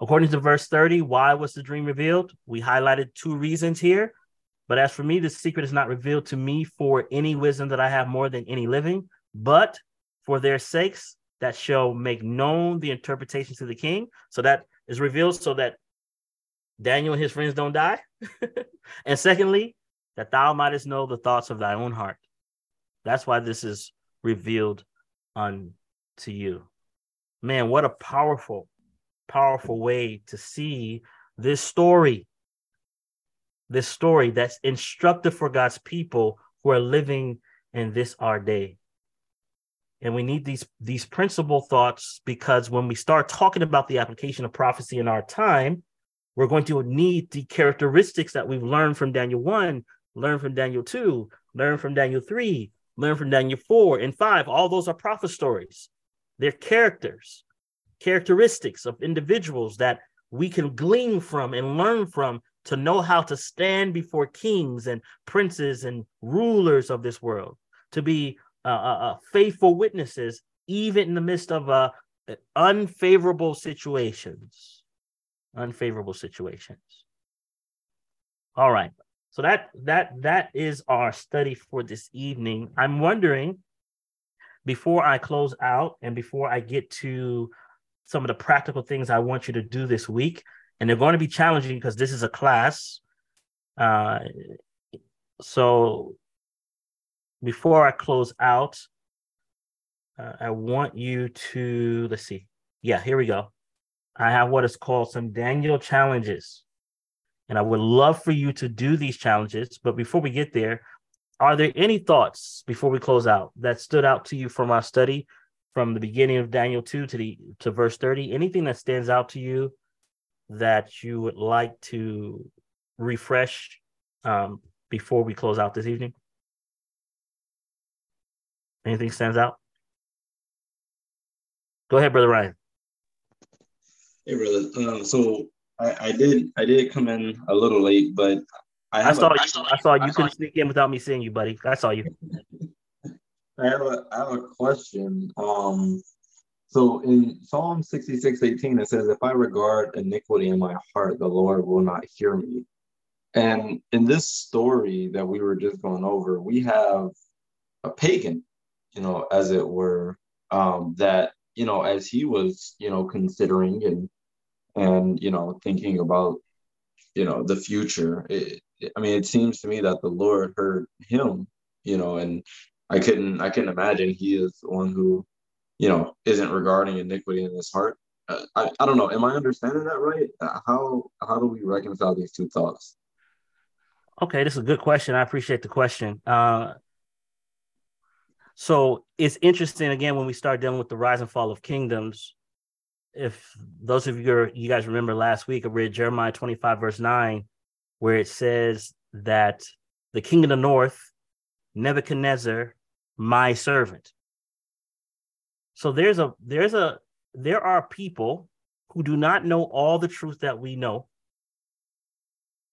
according to verse 30, why was the dream revealed? We highlighted two reasons here. But as for me, the secret is not revealed to me for any wisdom that I have more than any living, but for their sakes that shall make known the interpretation to the king. So that is revealed so that Daniel and his friends don't die. (laughs) and secondly, that thou mightest know the thoughts of thy own heart. That's why this is revealed unto you. Man, what a powerful, powerful way to see this story. This story that's instructive for God's people who are living in this our day. And we need these these principal thoughts because when we start talking about the application of prophecy in our time, we're going to need the characteristics that we've learned from Daniel 1, learn from Daniel 2, learn from Daniel 3, learn from Daniel 4 and 5. All those are prophet stories. They're characters, characteristics of individuals that we can glean from and learn from to know how to stand before kings and princes and rulers of this world, to be uh, uh, uh faithful witnesses, even in the midst of uh, unfavorable situations unfavorable situations. All right. So that that that is our study for this evening. I'm wondering before I close out and before I get to some of the practical things I want you to do this week, and they're going to be challenging because this is a class. Uh, so before I close out, uh, I want you to let's see. Yeah, here we go. I have what is called some Daniel challenges. And I would love for you to do these challenges. But before we get there, are there any thoughts before we close out that stood out to you from our study from the beginning of Daniel 2 to the to verse 30? Anything that stands out to you that you would like to refresh um, before we close out this evening? Anything stands out? Go ahead, Brother Ryan. Hey, brother. Um, so I, I did I did come in a little late, but I, I saw a, you. I saw you I couldn't sneak in without me seeing you, buddy. I saw you. I have a I have a question. Um, so in Psalm 66, 18, it says, If I regard iniquity in my heart, the Lord will not hear me. And in this story that we were just going over, we have a pagan, you know, as it were, um, that, you know, as he was, you know, considering and and you know thinking about you know the future it, i mean it seems to me that the lord heard him you know and i couldn't i couldn't imagine he is the one who you know isn't regarding iniquity in his heart. Uh, I, I don't know. Am i understanding that right? Uh, how how do we reconcile these two thoughts? Okay this is a good question. I appreciate the question. Uh so it's interesting again when we start dealing with the rise and fall of kingdoms if those of you are, you guys remember last week, I read Jeremiah 25, verse 9, where it says that the king of the north, Nebuchadnezzar, my servant. So there's a there's a there are people who do not know all the truth that we know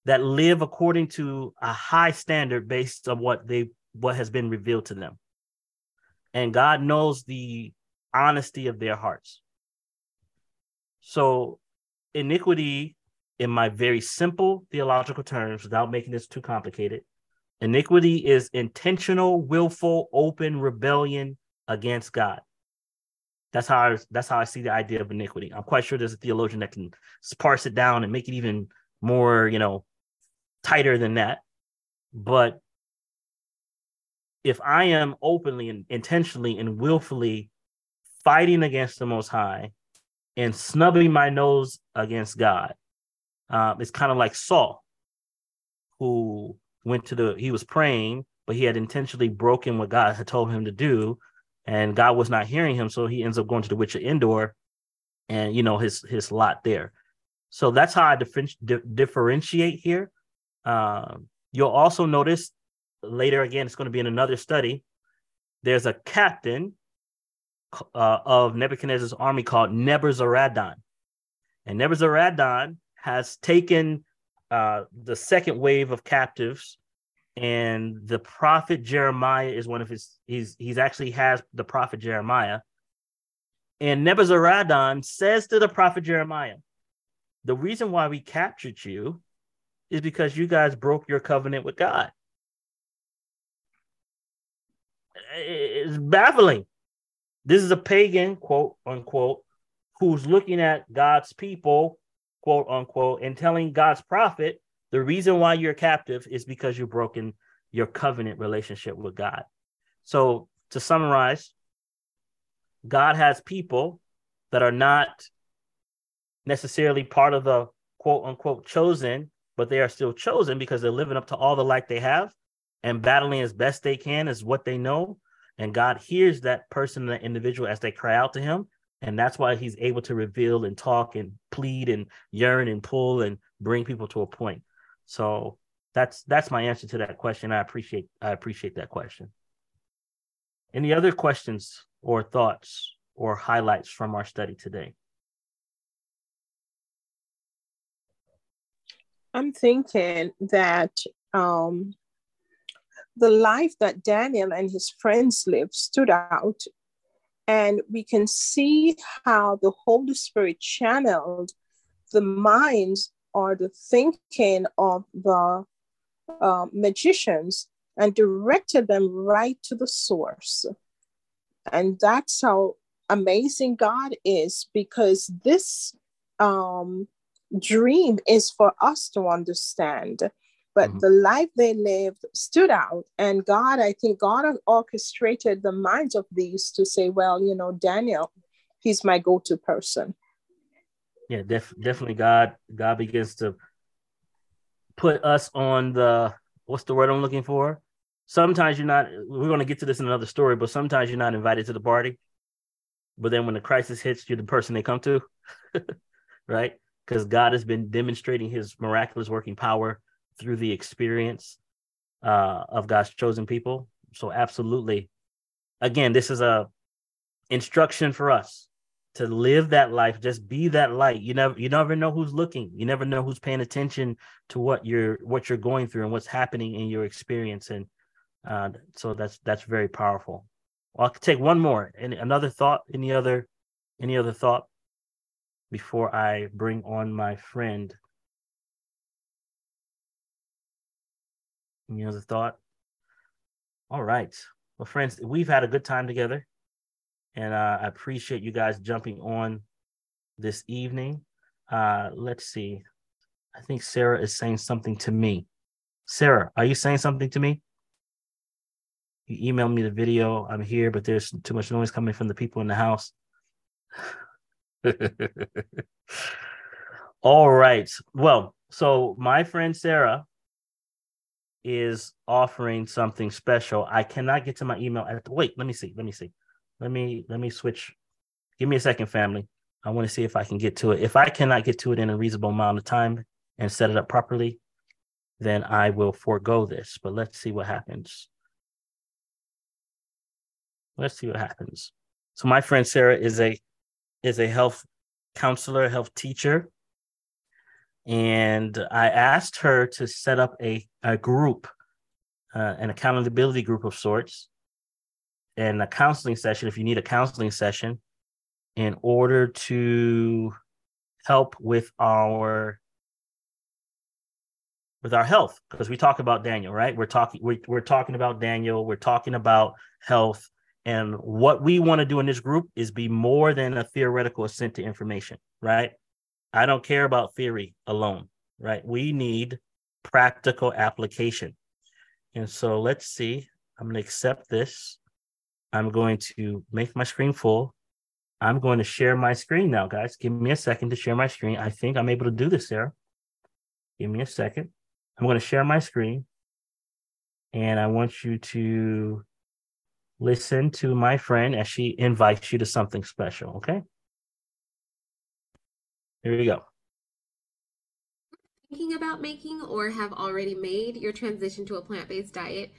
that live according to a high standard based on what they what has been revealed to them. And God knows the honesty of their hearts. So, iniquity, in my very simple theological terms, without making this too complicated, iniquity is intentional, willful, open rebellion against God. That's how I, that's how I see the idea of iniquity. I'm quite sure there's a theologian that can parse it down and make it even more, you know, tighter than that. But if I am openly and intentionally and willfully fighting against the Most High, and snubbing my nose against God. Um, it's kind of like Saul, who went to the, he was praying, but he had intentionally broken what God had told him to do, and God was not hearing him. So he ends up going to the witch of Endor and, you know, his, his lot there. So that's how I differ- differentiate here. Um, you'll also notice later, again, it's going to be in another study. There's a captain uh, of Nebuchadnezzar's army called Nebuzaradan. And Nebuzaradan has taken uh, the second wave of captives, and the prophet Jeremiah is one of his. He's he's actually has the prophet Jeremiah, and Nebuzaradan says to the prophet Jeremiah, "The reason why we captured you is because you guys broke your covenant with God." It's baffling this is a pagan, quote unquote, who's looking at God's people quote unquote, and telling God's prophet the reason why you're captive is because you've broken your covenant relationship with God. So to summarize, God has people that are not necessarily part of the quote unquote chosen, but they are still chosen because they're living up to all the light they have and battling as best they can is what they know. And God hears that person, that individual, as they cry out to Him. And that's why He's able to reveal and talk and plead and yearn and pull and bring people to a point. So that's that's my answer to that question. I appreciate I appreciate that question. Any other questions or thoughts or highlights from our study today? I'm thinking that um, the life that Daniel and his friends lived stood out. And we can see how the Holy Spirit channeled the minds or the thinking of the uh, magicians and directed them right to the source. And that's how amazing God is because this um, dream is for us to understand. But mm-hmm. the life they lived stood out. And God, I think God orchestrated the minds of these to say, well, you know, Daniel, he's my go to person. Yeah, def- definitely God. God begins to put us on the what's the word I'm looking for? Sometimes you're not, we're going to get to this in another story, but sometimes you're not invited to the party. But then when the crisis hits, you're the person they come to, (laughs) right? because God has been demonstrating his miraculous working power through the experience uh, of God's chosen people. So absolutely. Again, this is a instruction for us to live that life, just be that light. You never you never know who's looking. You never know who's paying attention to what you're what you're going through and what's happening in your experience. And uh, so that's that's very powerful. Well, I'll take one more. Any another thought? Any other any other thought? before I bring on my friend. Any other thought? All right. Well, friends, we've had a good time together. And uh, I appreciate you guys jumping on this evening. Uh, let's see. I think Sarah is saying something to me. Sarah, are you saying something to me? You emailed me the video. I'm here, but there's too much noise coming from the people in the house. (laughs) All right. Well, so my friend Sarah is offering something special. I cannot get to my email at the, wait, let me see. Let me see. Let me let me switch. Give me a second, family. I want to see if I can get to it. If I cannot get to it in a reasonable amount of time and set it up properly, then I will forego this. But let's see what happens. Let's see what happens. So my friend Sarah is a is a health counselor, health teacher. And I asked her to set up a, a group, uh, an accountability group of sorts, and a counseling session if you need a counseling session in order to help with our with our health because we talk about Daniel, right? We're talking we're, we're talking about Daniel, we're talking about health, and what we want to do in this group is be more than a theoretical assent to information, right? I don't care about theory alone, right? We need practical application. And so let's see. I'm going to accept this. I'm going to make my screen full. I'm going to share my screen now, guys. Give me a second to share my screen. I think I'm able to do this, Sarah. Give me a second. I'm going to share my screen. And I want you to listen to my friend as she invites you to something special. Okay. Here we go. Thinking about making or have already made your transition to a plant based diet,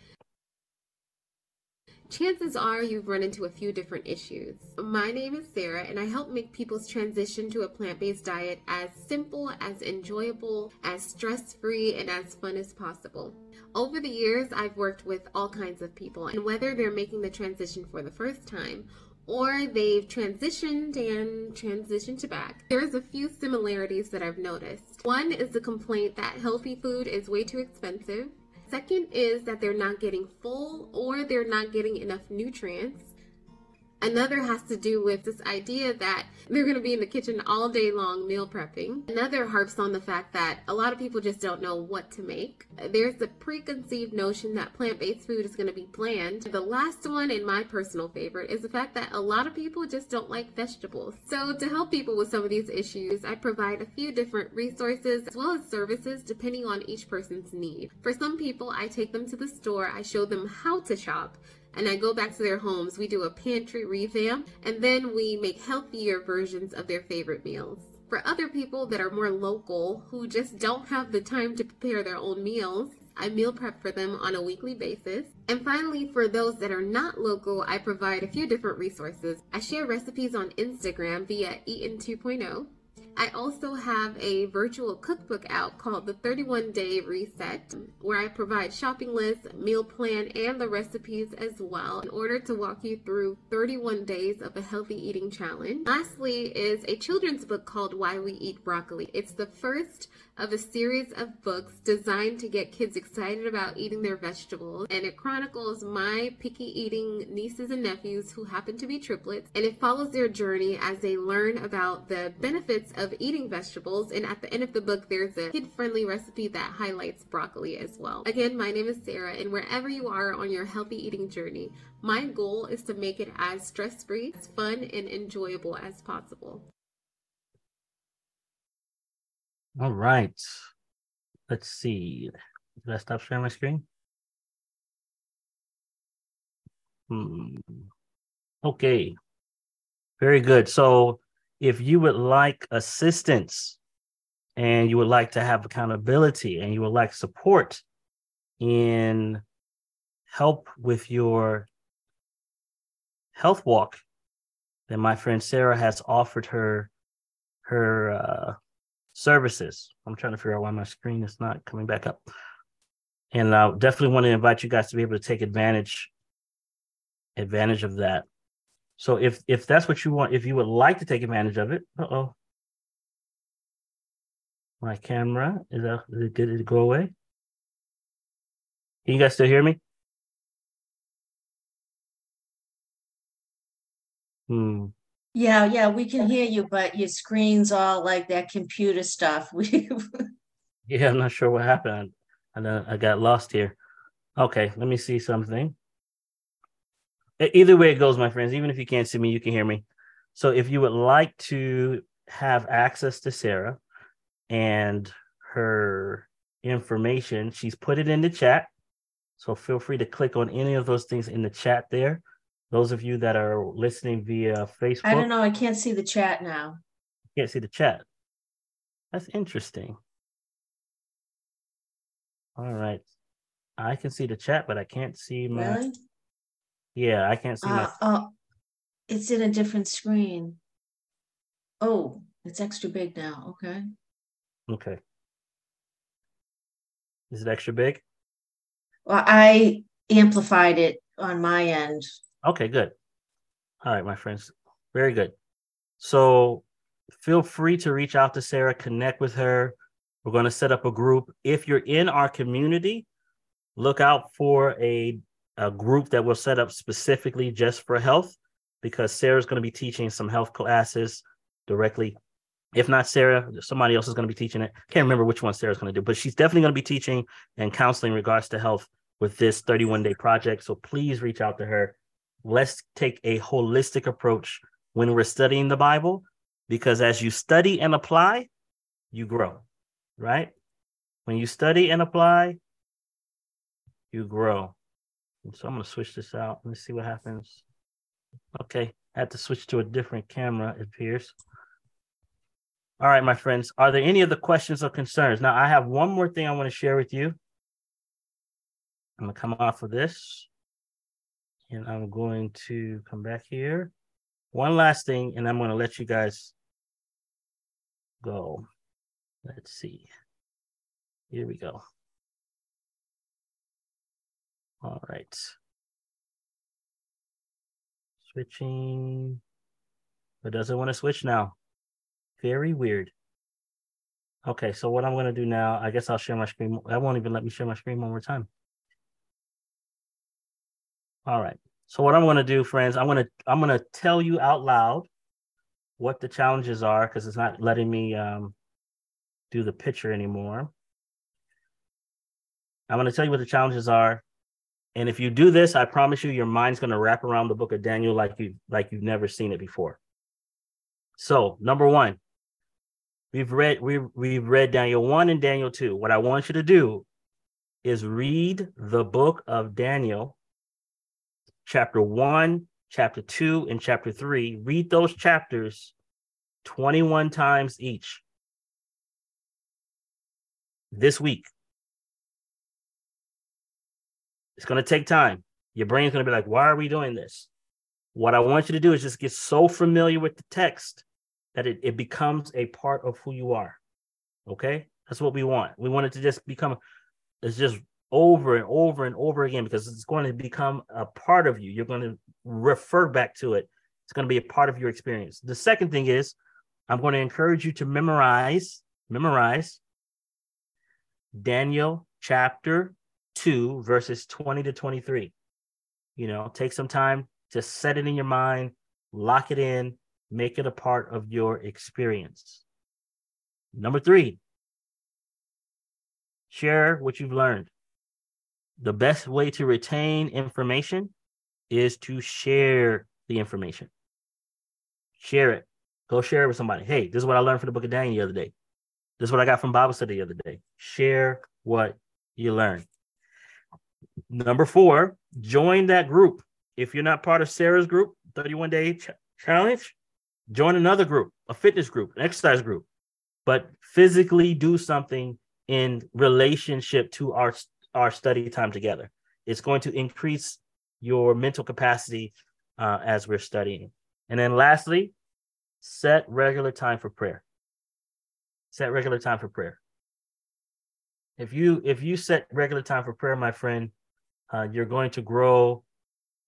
chances are you've run into a few different issues. My name is Sarah, and I help make people's transition to a plant based diet as simple, as enjoyable, as stress free, and as fun as possible. Over the years, I've worked with all kinds of people, and whether they're making the transition for the first time or they've transitioned and transitioned to back. There's a few similarities that I've noticed. One is the complaint that healthy food is way too expensive. Second is that they're not getting full or they're not getting enough nutrients. Another has to do with this idea that they're going to be in the kitchen all day long meal prepping. Another harps on the fact that a lot of people just don't know what to make. There's the preconceived notion that plant based food is going to be bland. The last one, and my personal favorite, is the fact that a lot of people just don't like vegetables. So, to help people with some of these issues, I provide a few different resources as well as services depending on each person's need. For some people, I take them to the store, I show them how to shop and I go back to their homes. We do a pantry revamp, and then we make healthier versions of their favorite meals. For other people that are more local who just don't have the time to prepare their own meals, I meal prep for them on a weekly basis. And finally, for those that are not local, I provide a few different resources. I share recipes on Instagram via Eaton 2.0. I also have a virtual cookbook out called the 31 Day Reset, where I provide shopping lists, meal plan, and the recipes as well in order to walk you through 31 days of a healthy eating challenge. Lastly, is a children's book called Why We Eat Broccoli. It's the first of a series of books designed to get kids excited about eating their vegetables. And it chronicles my picky eating nieces and nephews who happen to be triplets. And it follows their journey as they learn about the benefits of eating vegetables. And at the end of the book, there's a kid friendly recipe that highlights broccoli as well. Again, my name is Sarah, and wherever you are on your healthy eating journey, my goal is to make it as stress free, as fun, and enjoyable as possible. All right. Let's see. Did I stop sharing my screen? Hmm. Okay. Very good. So if you would like assistance and you would like to have accountability and you would like support in help with your health walk, then my friend Sarah has offered her her uh, services. I'm trying to figure out why my screen is not coming back up. And I definitely want to invite you guys to be able to take advantage advantage of that. So if if that's what you want, if you would like to take advantage of it, uh oh, my camera is that is it, did it go away? Can you guys still hear me? Hmm. Yeah, yeah, we can hear you, but your screen's all like that computer stuff. (laughs) We Yeah, I'm not sure what happened. I, I got lost here. Okay, let me see something. Either way it goes, my friends, even if you can't see me, you can hear me. So if you would like to have access to Sarah and her information, she's put it in the chat. So feel free to click on any of those things in the chat there. Those of you that are listening via Facebook. I don't know. I can't see the chat now. Can't see the chat. That's interesting. All right. I can see the chat, but I can't see my. Really? Yeah, I can't see uh, my. Oh, it's in a different screen. Oh, it's extra big now. Okay. Okay. Is it extra big? Well, I amplified it on my end Okay, good. All right, my friends. Very good. So feel free to reach out to Sarah, connect with her. We're going to set up a group. If you're in our community, look out for a, a group that we'll set up specifically just for health because Sarah's going to be teaching some health classes directly. If not Sarah, somebody else is going to be teaching it. Can't remember which one Sarah's going to do, but she's definitely going to be teaching and counseling in regards to health with this 31 day project. So please reach out to her let's take a holistic approach when we're studying the Bible, because as you study and apply, you grow, right? When you study and apply, you grow. And so I'm going to switch this out. Let's see what happens. Okay, I had to switch to a different camera, it appears. All right, my friends, are there any other questions or concerns? Now, I have one more thing I want to share with you. I'm going to come off of this. And I'm going to come back here. One last thing, and I'm going to let you guys go. Let's see. Here we go. All right. Switching. But doesn't want to switch now. Very weird. Okay, so what I'm going to do now, I guess I'll share my screen. That won't even let me share my screen one more time. All right. So what I'm going to do, friends, I'm going to I'm going to tell you out loud what the challenges are because it's not letting me um, do the picture anymore. I'm going to tell you what the challenges are, and if you do this, I promise you, your mind's going to wrap around the book of Daniel like you like you've never seen it before. So number one, we've read we we've, read Daniel one and Daniel two. What I want you to do is read the book of Daniel, chapter one, chapter two, and chapter three. Read those chapters 21 times each this week. It's going to take time. Your brain's going to be like, why are we doing this? What I want you to do is just get so familiar with the text that it, it becomes a part of who you are. Okay? That's what we want. We want it to just become, it's just over and over and over again because it's going to become a part of you. You're going to refer back to it. It's going to be a part of your experience. The second thing is, I'm going to encourage you to memorize, memorize Daniel chapter 2, verses 20 to 23. You know, take some time to set it in your mind, lock it in, make it a part of your experience. Number three, share what you've learned. The best way to retain information is to share the information. Share it. Go share it with somebody. Hey, this is what I learned from the book of Daniel the other day. This is what I got from Bible study the other day. Share what you learn. Number four, join that group. If you're not part of Sarah's group, 31 day ch- challenge, join another group, a fitness group, an exercise group, but physically do something in relationship to our, our study time together. It's going to increase your mental capacity uh, as we're studying. And then lastly, set regular time for prayer. Set regular time for prayer. If you if you set regular time for prayer, my friend, uh, you're going to grow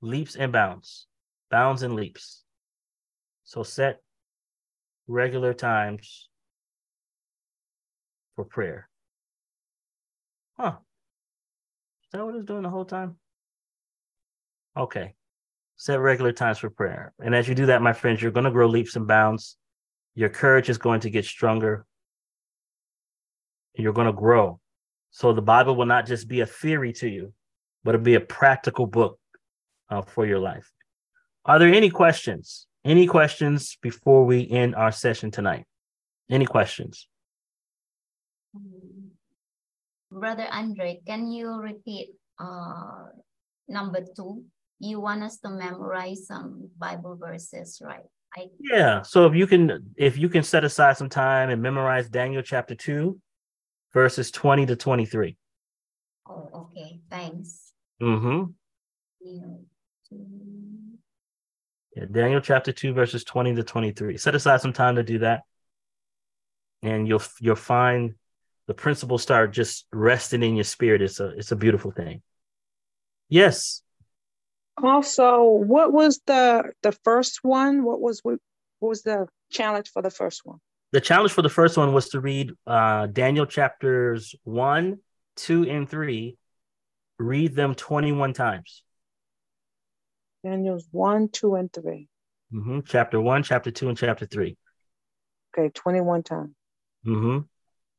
leaps and bounds, bounds and leaps. So set regular times for prayer. Huh. Is that what it's doing the whole time? Okay. Set regular times for prayer. And as you do that, my friends, you're going to grow leaps and bounds. Your courage is going to get stronger. You're going to grow. So the Bible will not just be a theory to you, but it'll be a practical book uh, for your life. Are there any questions? Any questions before we end our session tonight? Any questions? Brother Andre, can you repeat uh, number two? You want us to memorize some Bible verses, right? I... Yeah. So if you can, if you can set aside some time and memorize Daniel chapter two, verses twenty to twenty-three. Oh, okay. Thanks. Mm-hmm. Yeah, Daniel chapter 2, verses 20 to 23. Set aside some time to do that. And you'll you'll find the principles start just resting in your spirit. It's a it's a beautiful thing. Yes. Also, what was the the first one? What was what was the challenge for the first one? The challenge for the first one was to read uh, Daniel chapters one, two, and three. Read them 21 times. Daniel's 1, 2, and 3. Mm-hmm. Chapter 1, chapter 2, and chapter 3. Okay, 21 times. Mm-hmm.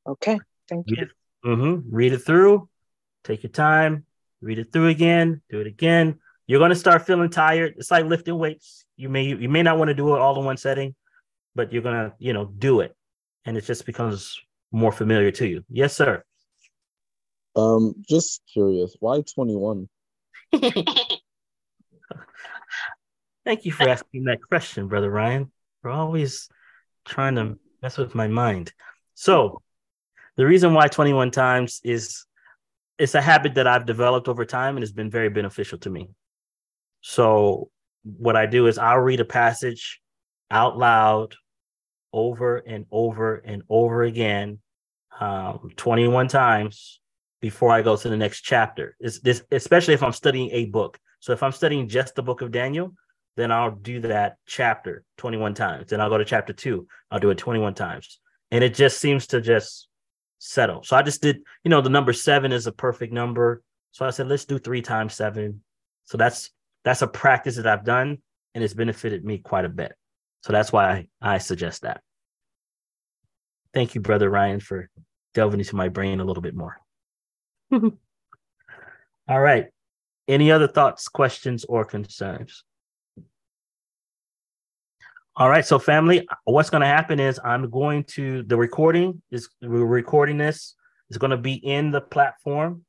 Okay, thank you. Mm-hmm. Read it through. Take your time. Read it through again. Do it again. You're going to start feeling tired. It's like lifting weights. You may you may not want to do it all in one setting, but you're going to, you know, do it. And it just becomes more familiar to you. Yes, sir. Um, just curious, why 21? (laughs) Thank you for asking that question, brother Ryan. We're always trying to mess with my mind. So, the reason why 21 times is it's a habit that I've developed over time and it's been very beneficial to me. So, what I do is I'll read a passage out loud over and over and over again um, 21 times before I go to the next chapter. Is this especially if I'm studying a book. So if I'm studying just the book of Daniel, then I'll do that chapter 21 times. Then I'll go to chapter 2. I'll do it 21 times. And it just seems to just settle. So I just did, you know, the number 7 is a perfect number. So I said let's do 3 times 7. So that's that's a practice that I've done and it's benefited me quite a bit. So that's why I, I suggest that. Thank you, Brother Ryan, for delving into my brain a little bit more. (laughs) All right. Any other thoughts, questions, or concerns? All right, so family, what's going to happen is I'm going to the recording is we're recording this is going to be in the platform.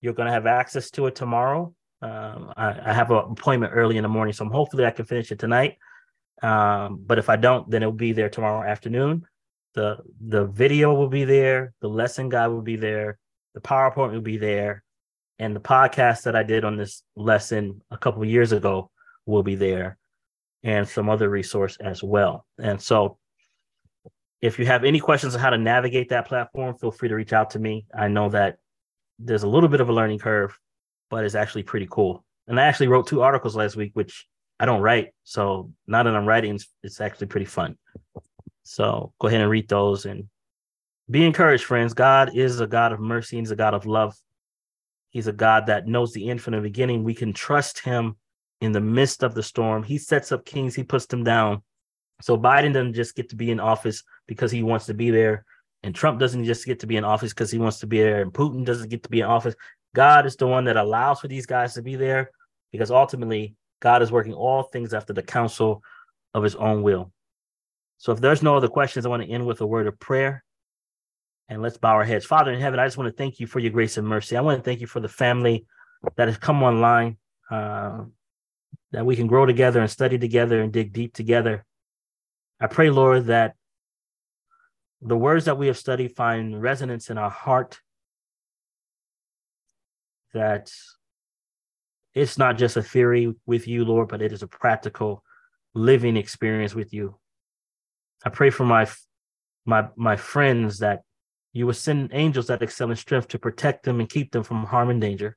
You're going to have access to it tomorrow. Um, I, I, have an appointment early in the morning, so hopefully I can finish it tonight. Um, but if I don't, then it'll be there tomorrow afternoon. the The video will be there. The lesson guide will be there. The PowerPoint will be there, and the podcast that I did on this lesson a couple years ago will be there and some other resource as well. And so if you have any questions on how to navigate that platform, feel free to reach out to me. I know that there's a little bit of a learning curve, but it's actually pretty cool. And I actually wrote two articles last week, which I don't write. So now that I'm writing, it's actually pretty fun. So go ahead and read those and be encouraged, friends. God is a God of mercy. He's a God of love. He's a God that knows the end from the beginning. We can trust him in the midst of the storm. He sets up kings, he puts them down. So Biden doesn't just get to be in office because he wants to be there. And Trump doesn't just get to be in office because he wants to be there. And Putin doesn't get to be in office. God is the one that allows for these guys to be there because ultimately God is working all things after the counsel of his own will. So if there's no other questions, I want to end with a word of prayer. And let's bow our heads. Father in heaven, I just want to thank you for your grace and mercy. I want to thank you for the family that has come online. Uh, that we can grow together and study together and dig deep together. I pray, Lord, that the words that we have studied find resonance in our heart, that it's not just a theory with you, Lord, but it is a practical living experience with you. I pray for my my my friends that you will send angels that excel in strength to protect them and keep them from harm and danger.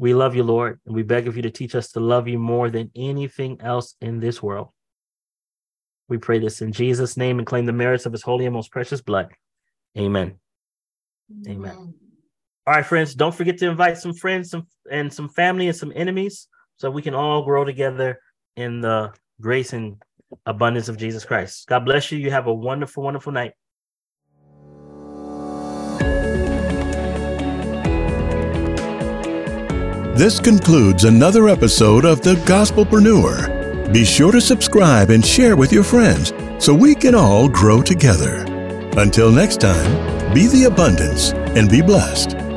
We love you, Lord, and we beg of you to teach us to love you more than anything else in this world. We pray this in Jesus' name and claim the merits of his holy and most precious blood. Amen. Amen. Amen. All right, friends, don't forget to invite some friends some, and some family and some enemies so we can all grow together in the grace and abundance of Jesus Christ. God bless you. You have a wonderful, wonderful night. This concludes another episode of The Gospelpreneur. Be sure to subscribe and share with your friends so we can all grow together. Until next time, be the abundance and be blessed.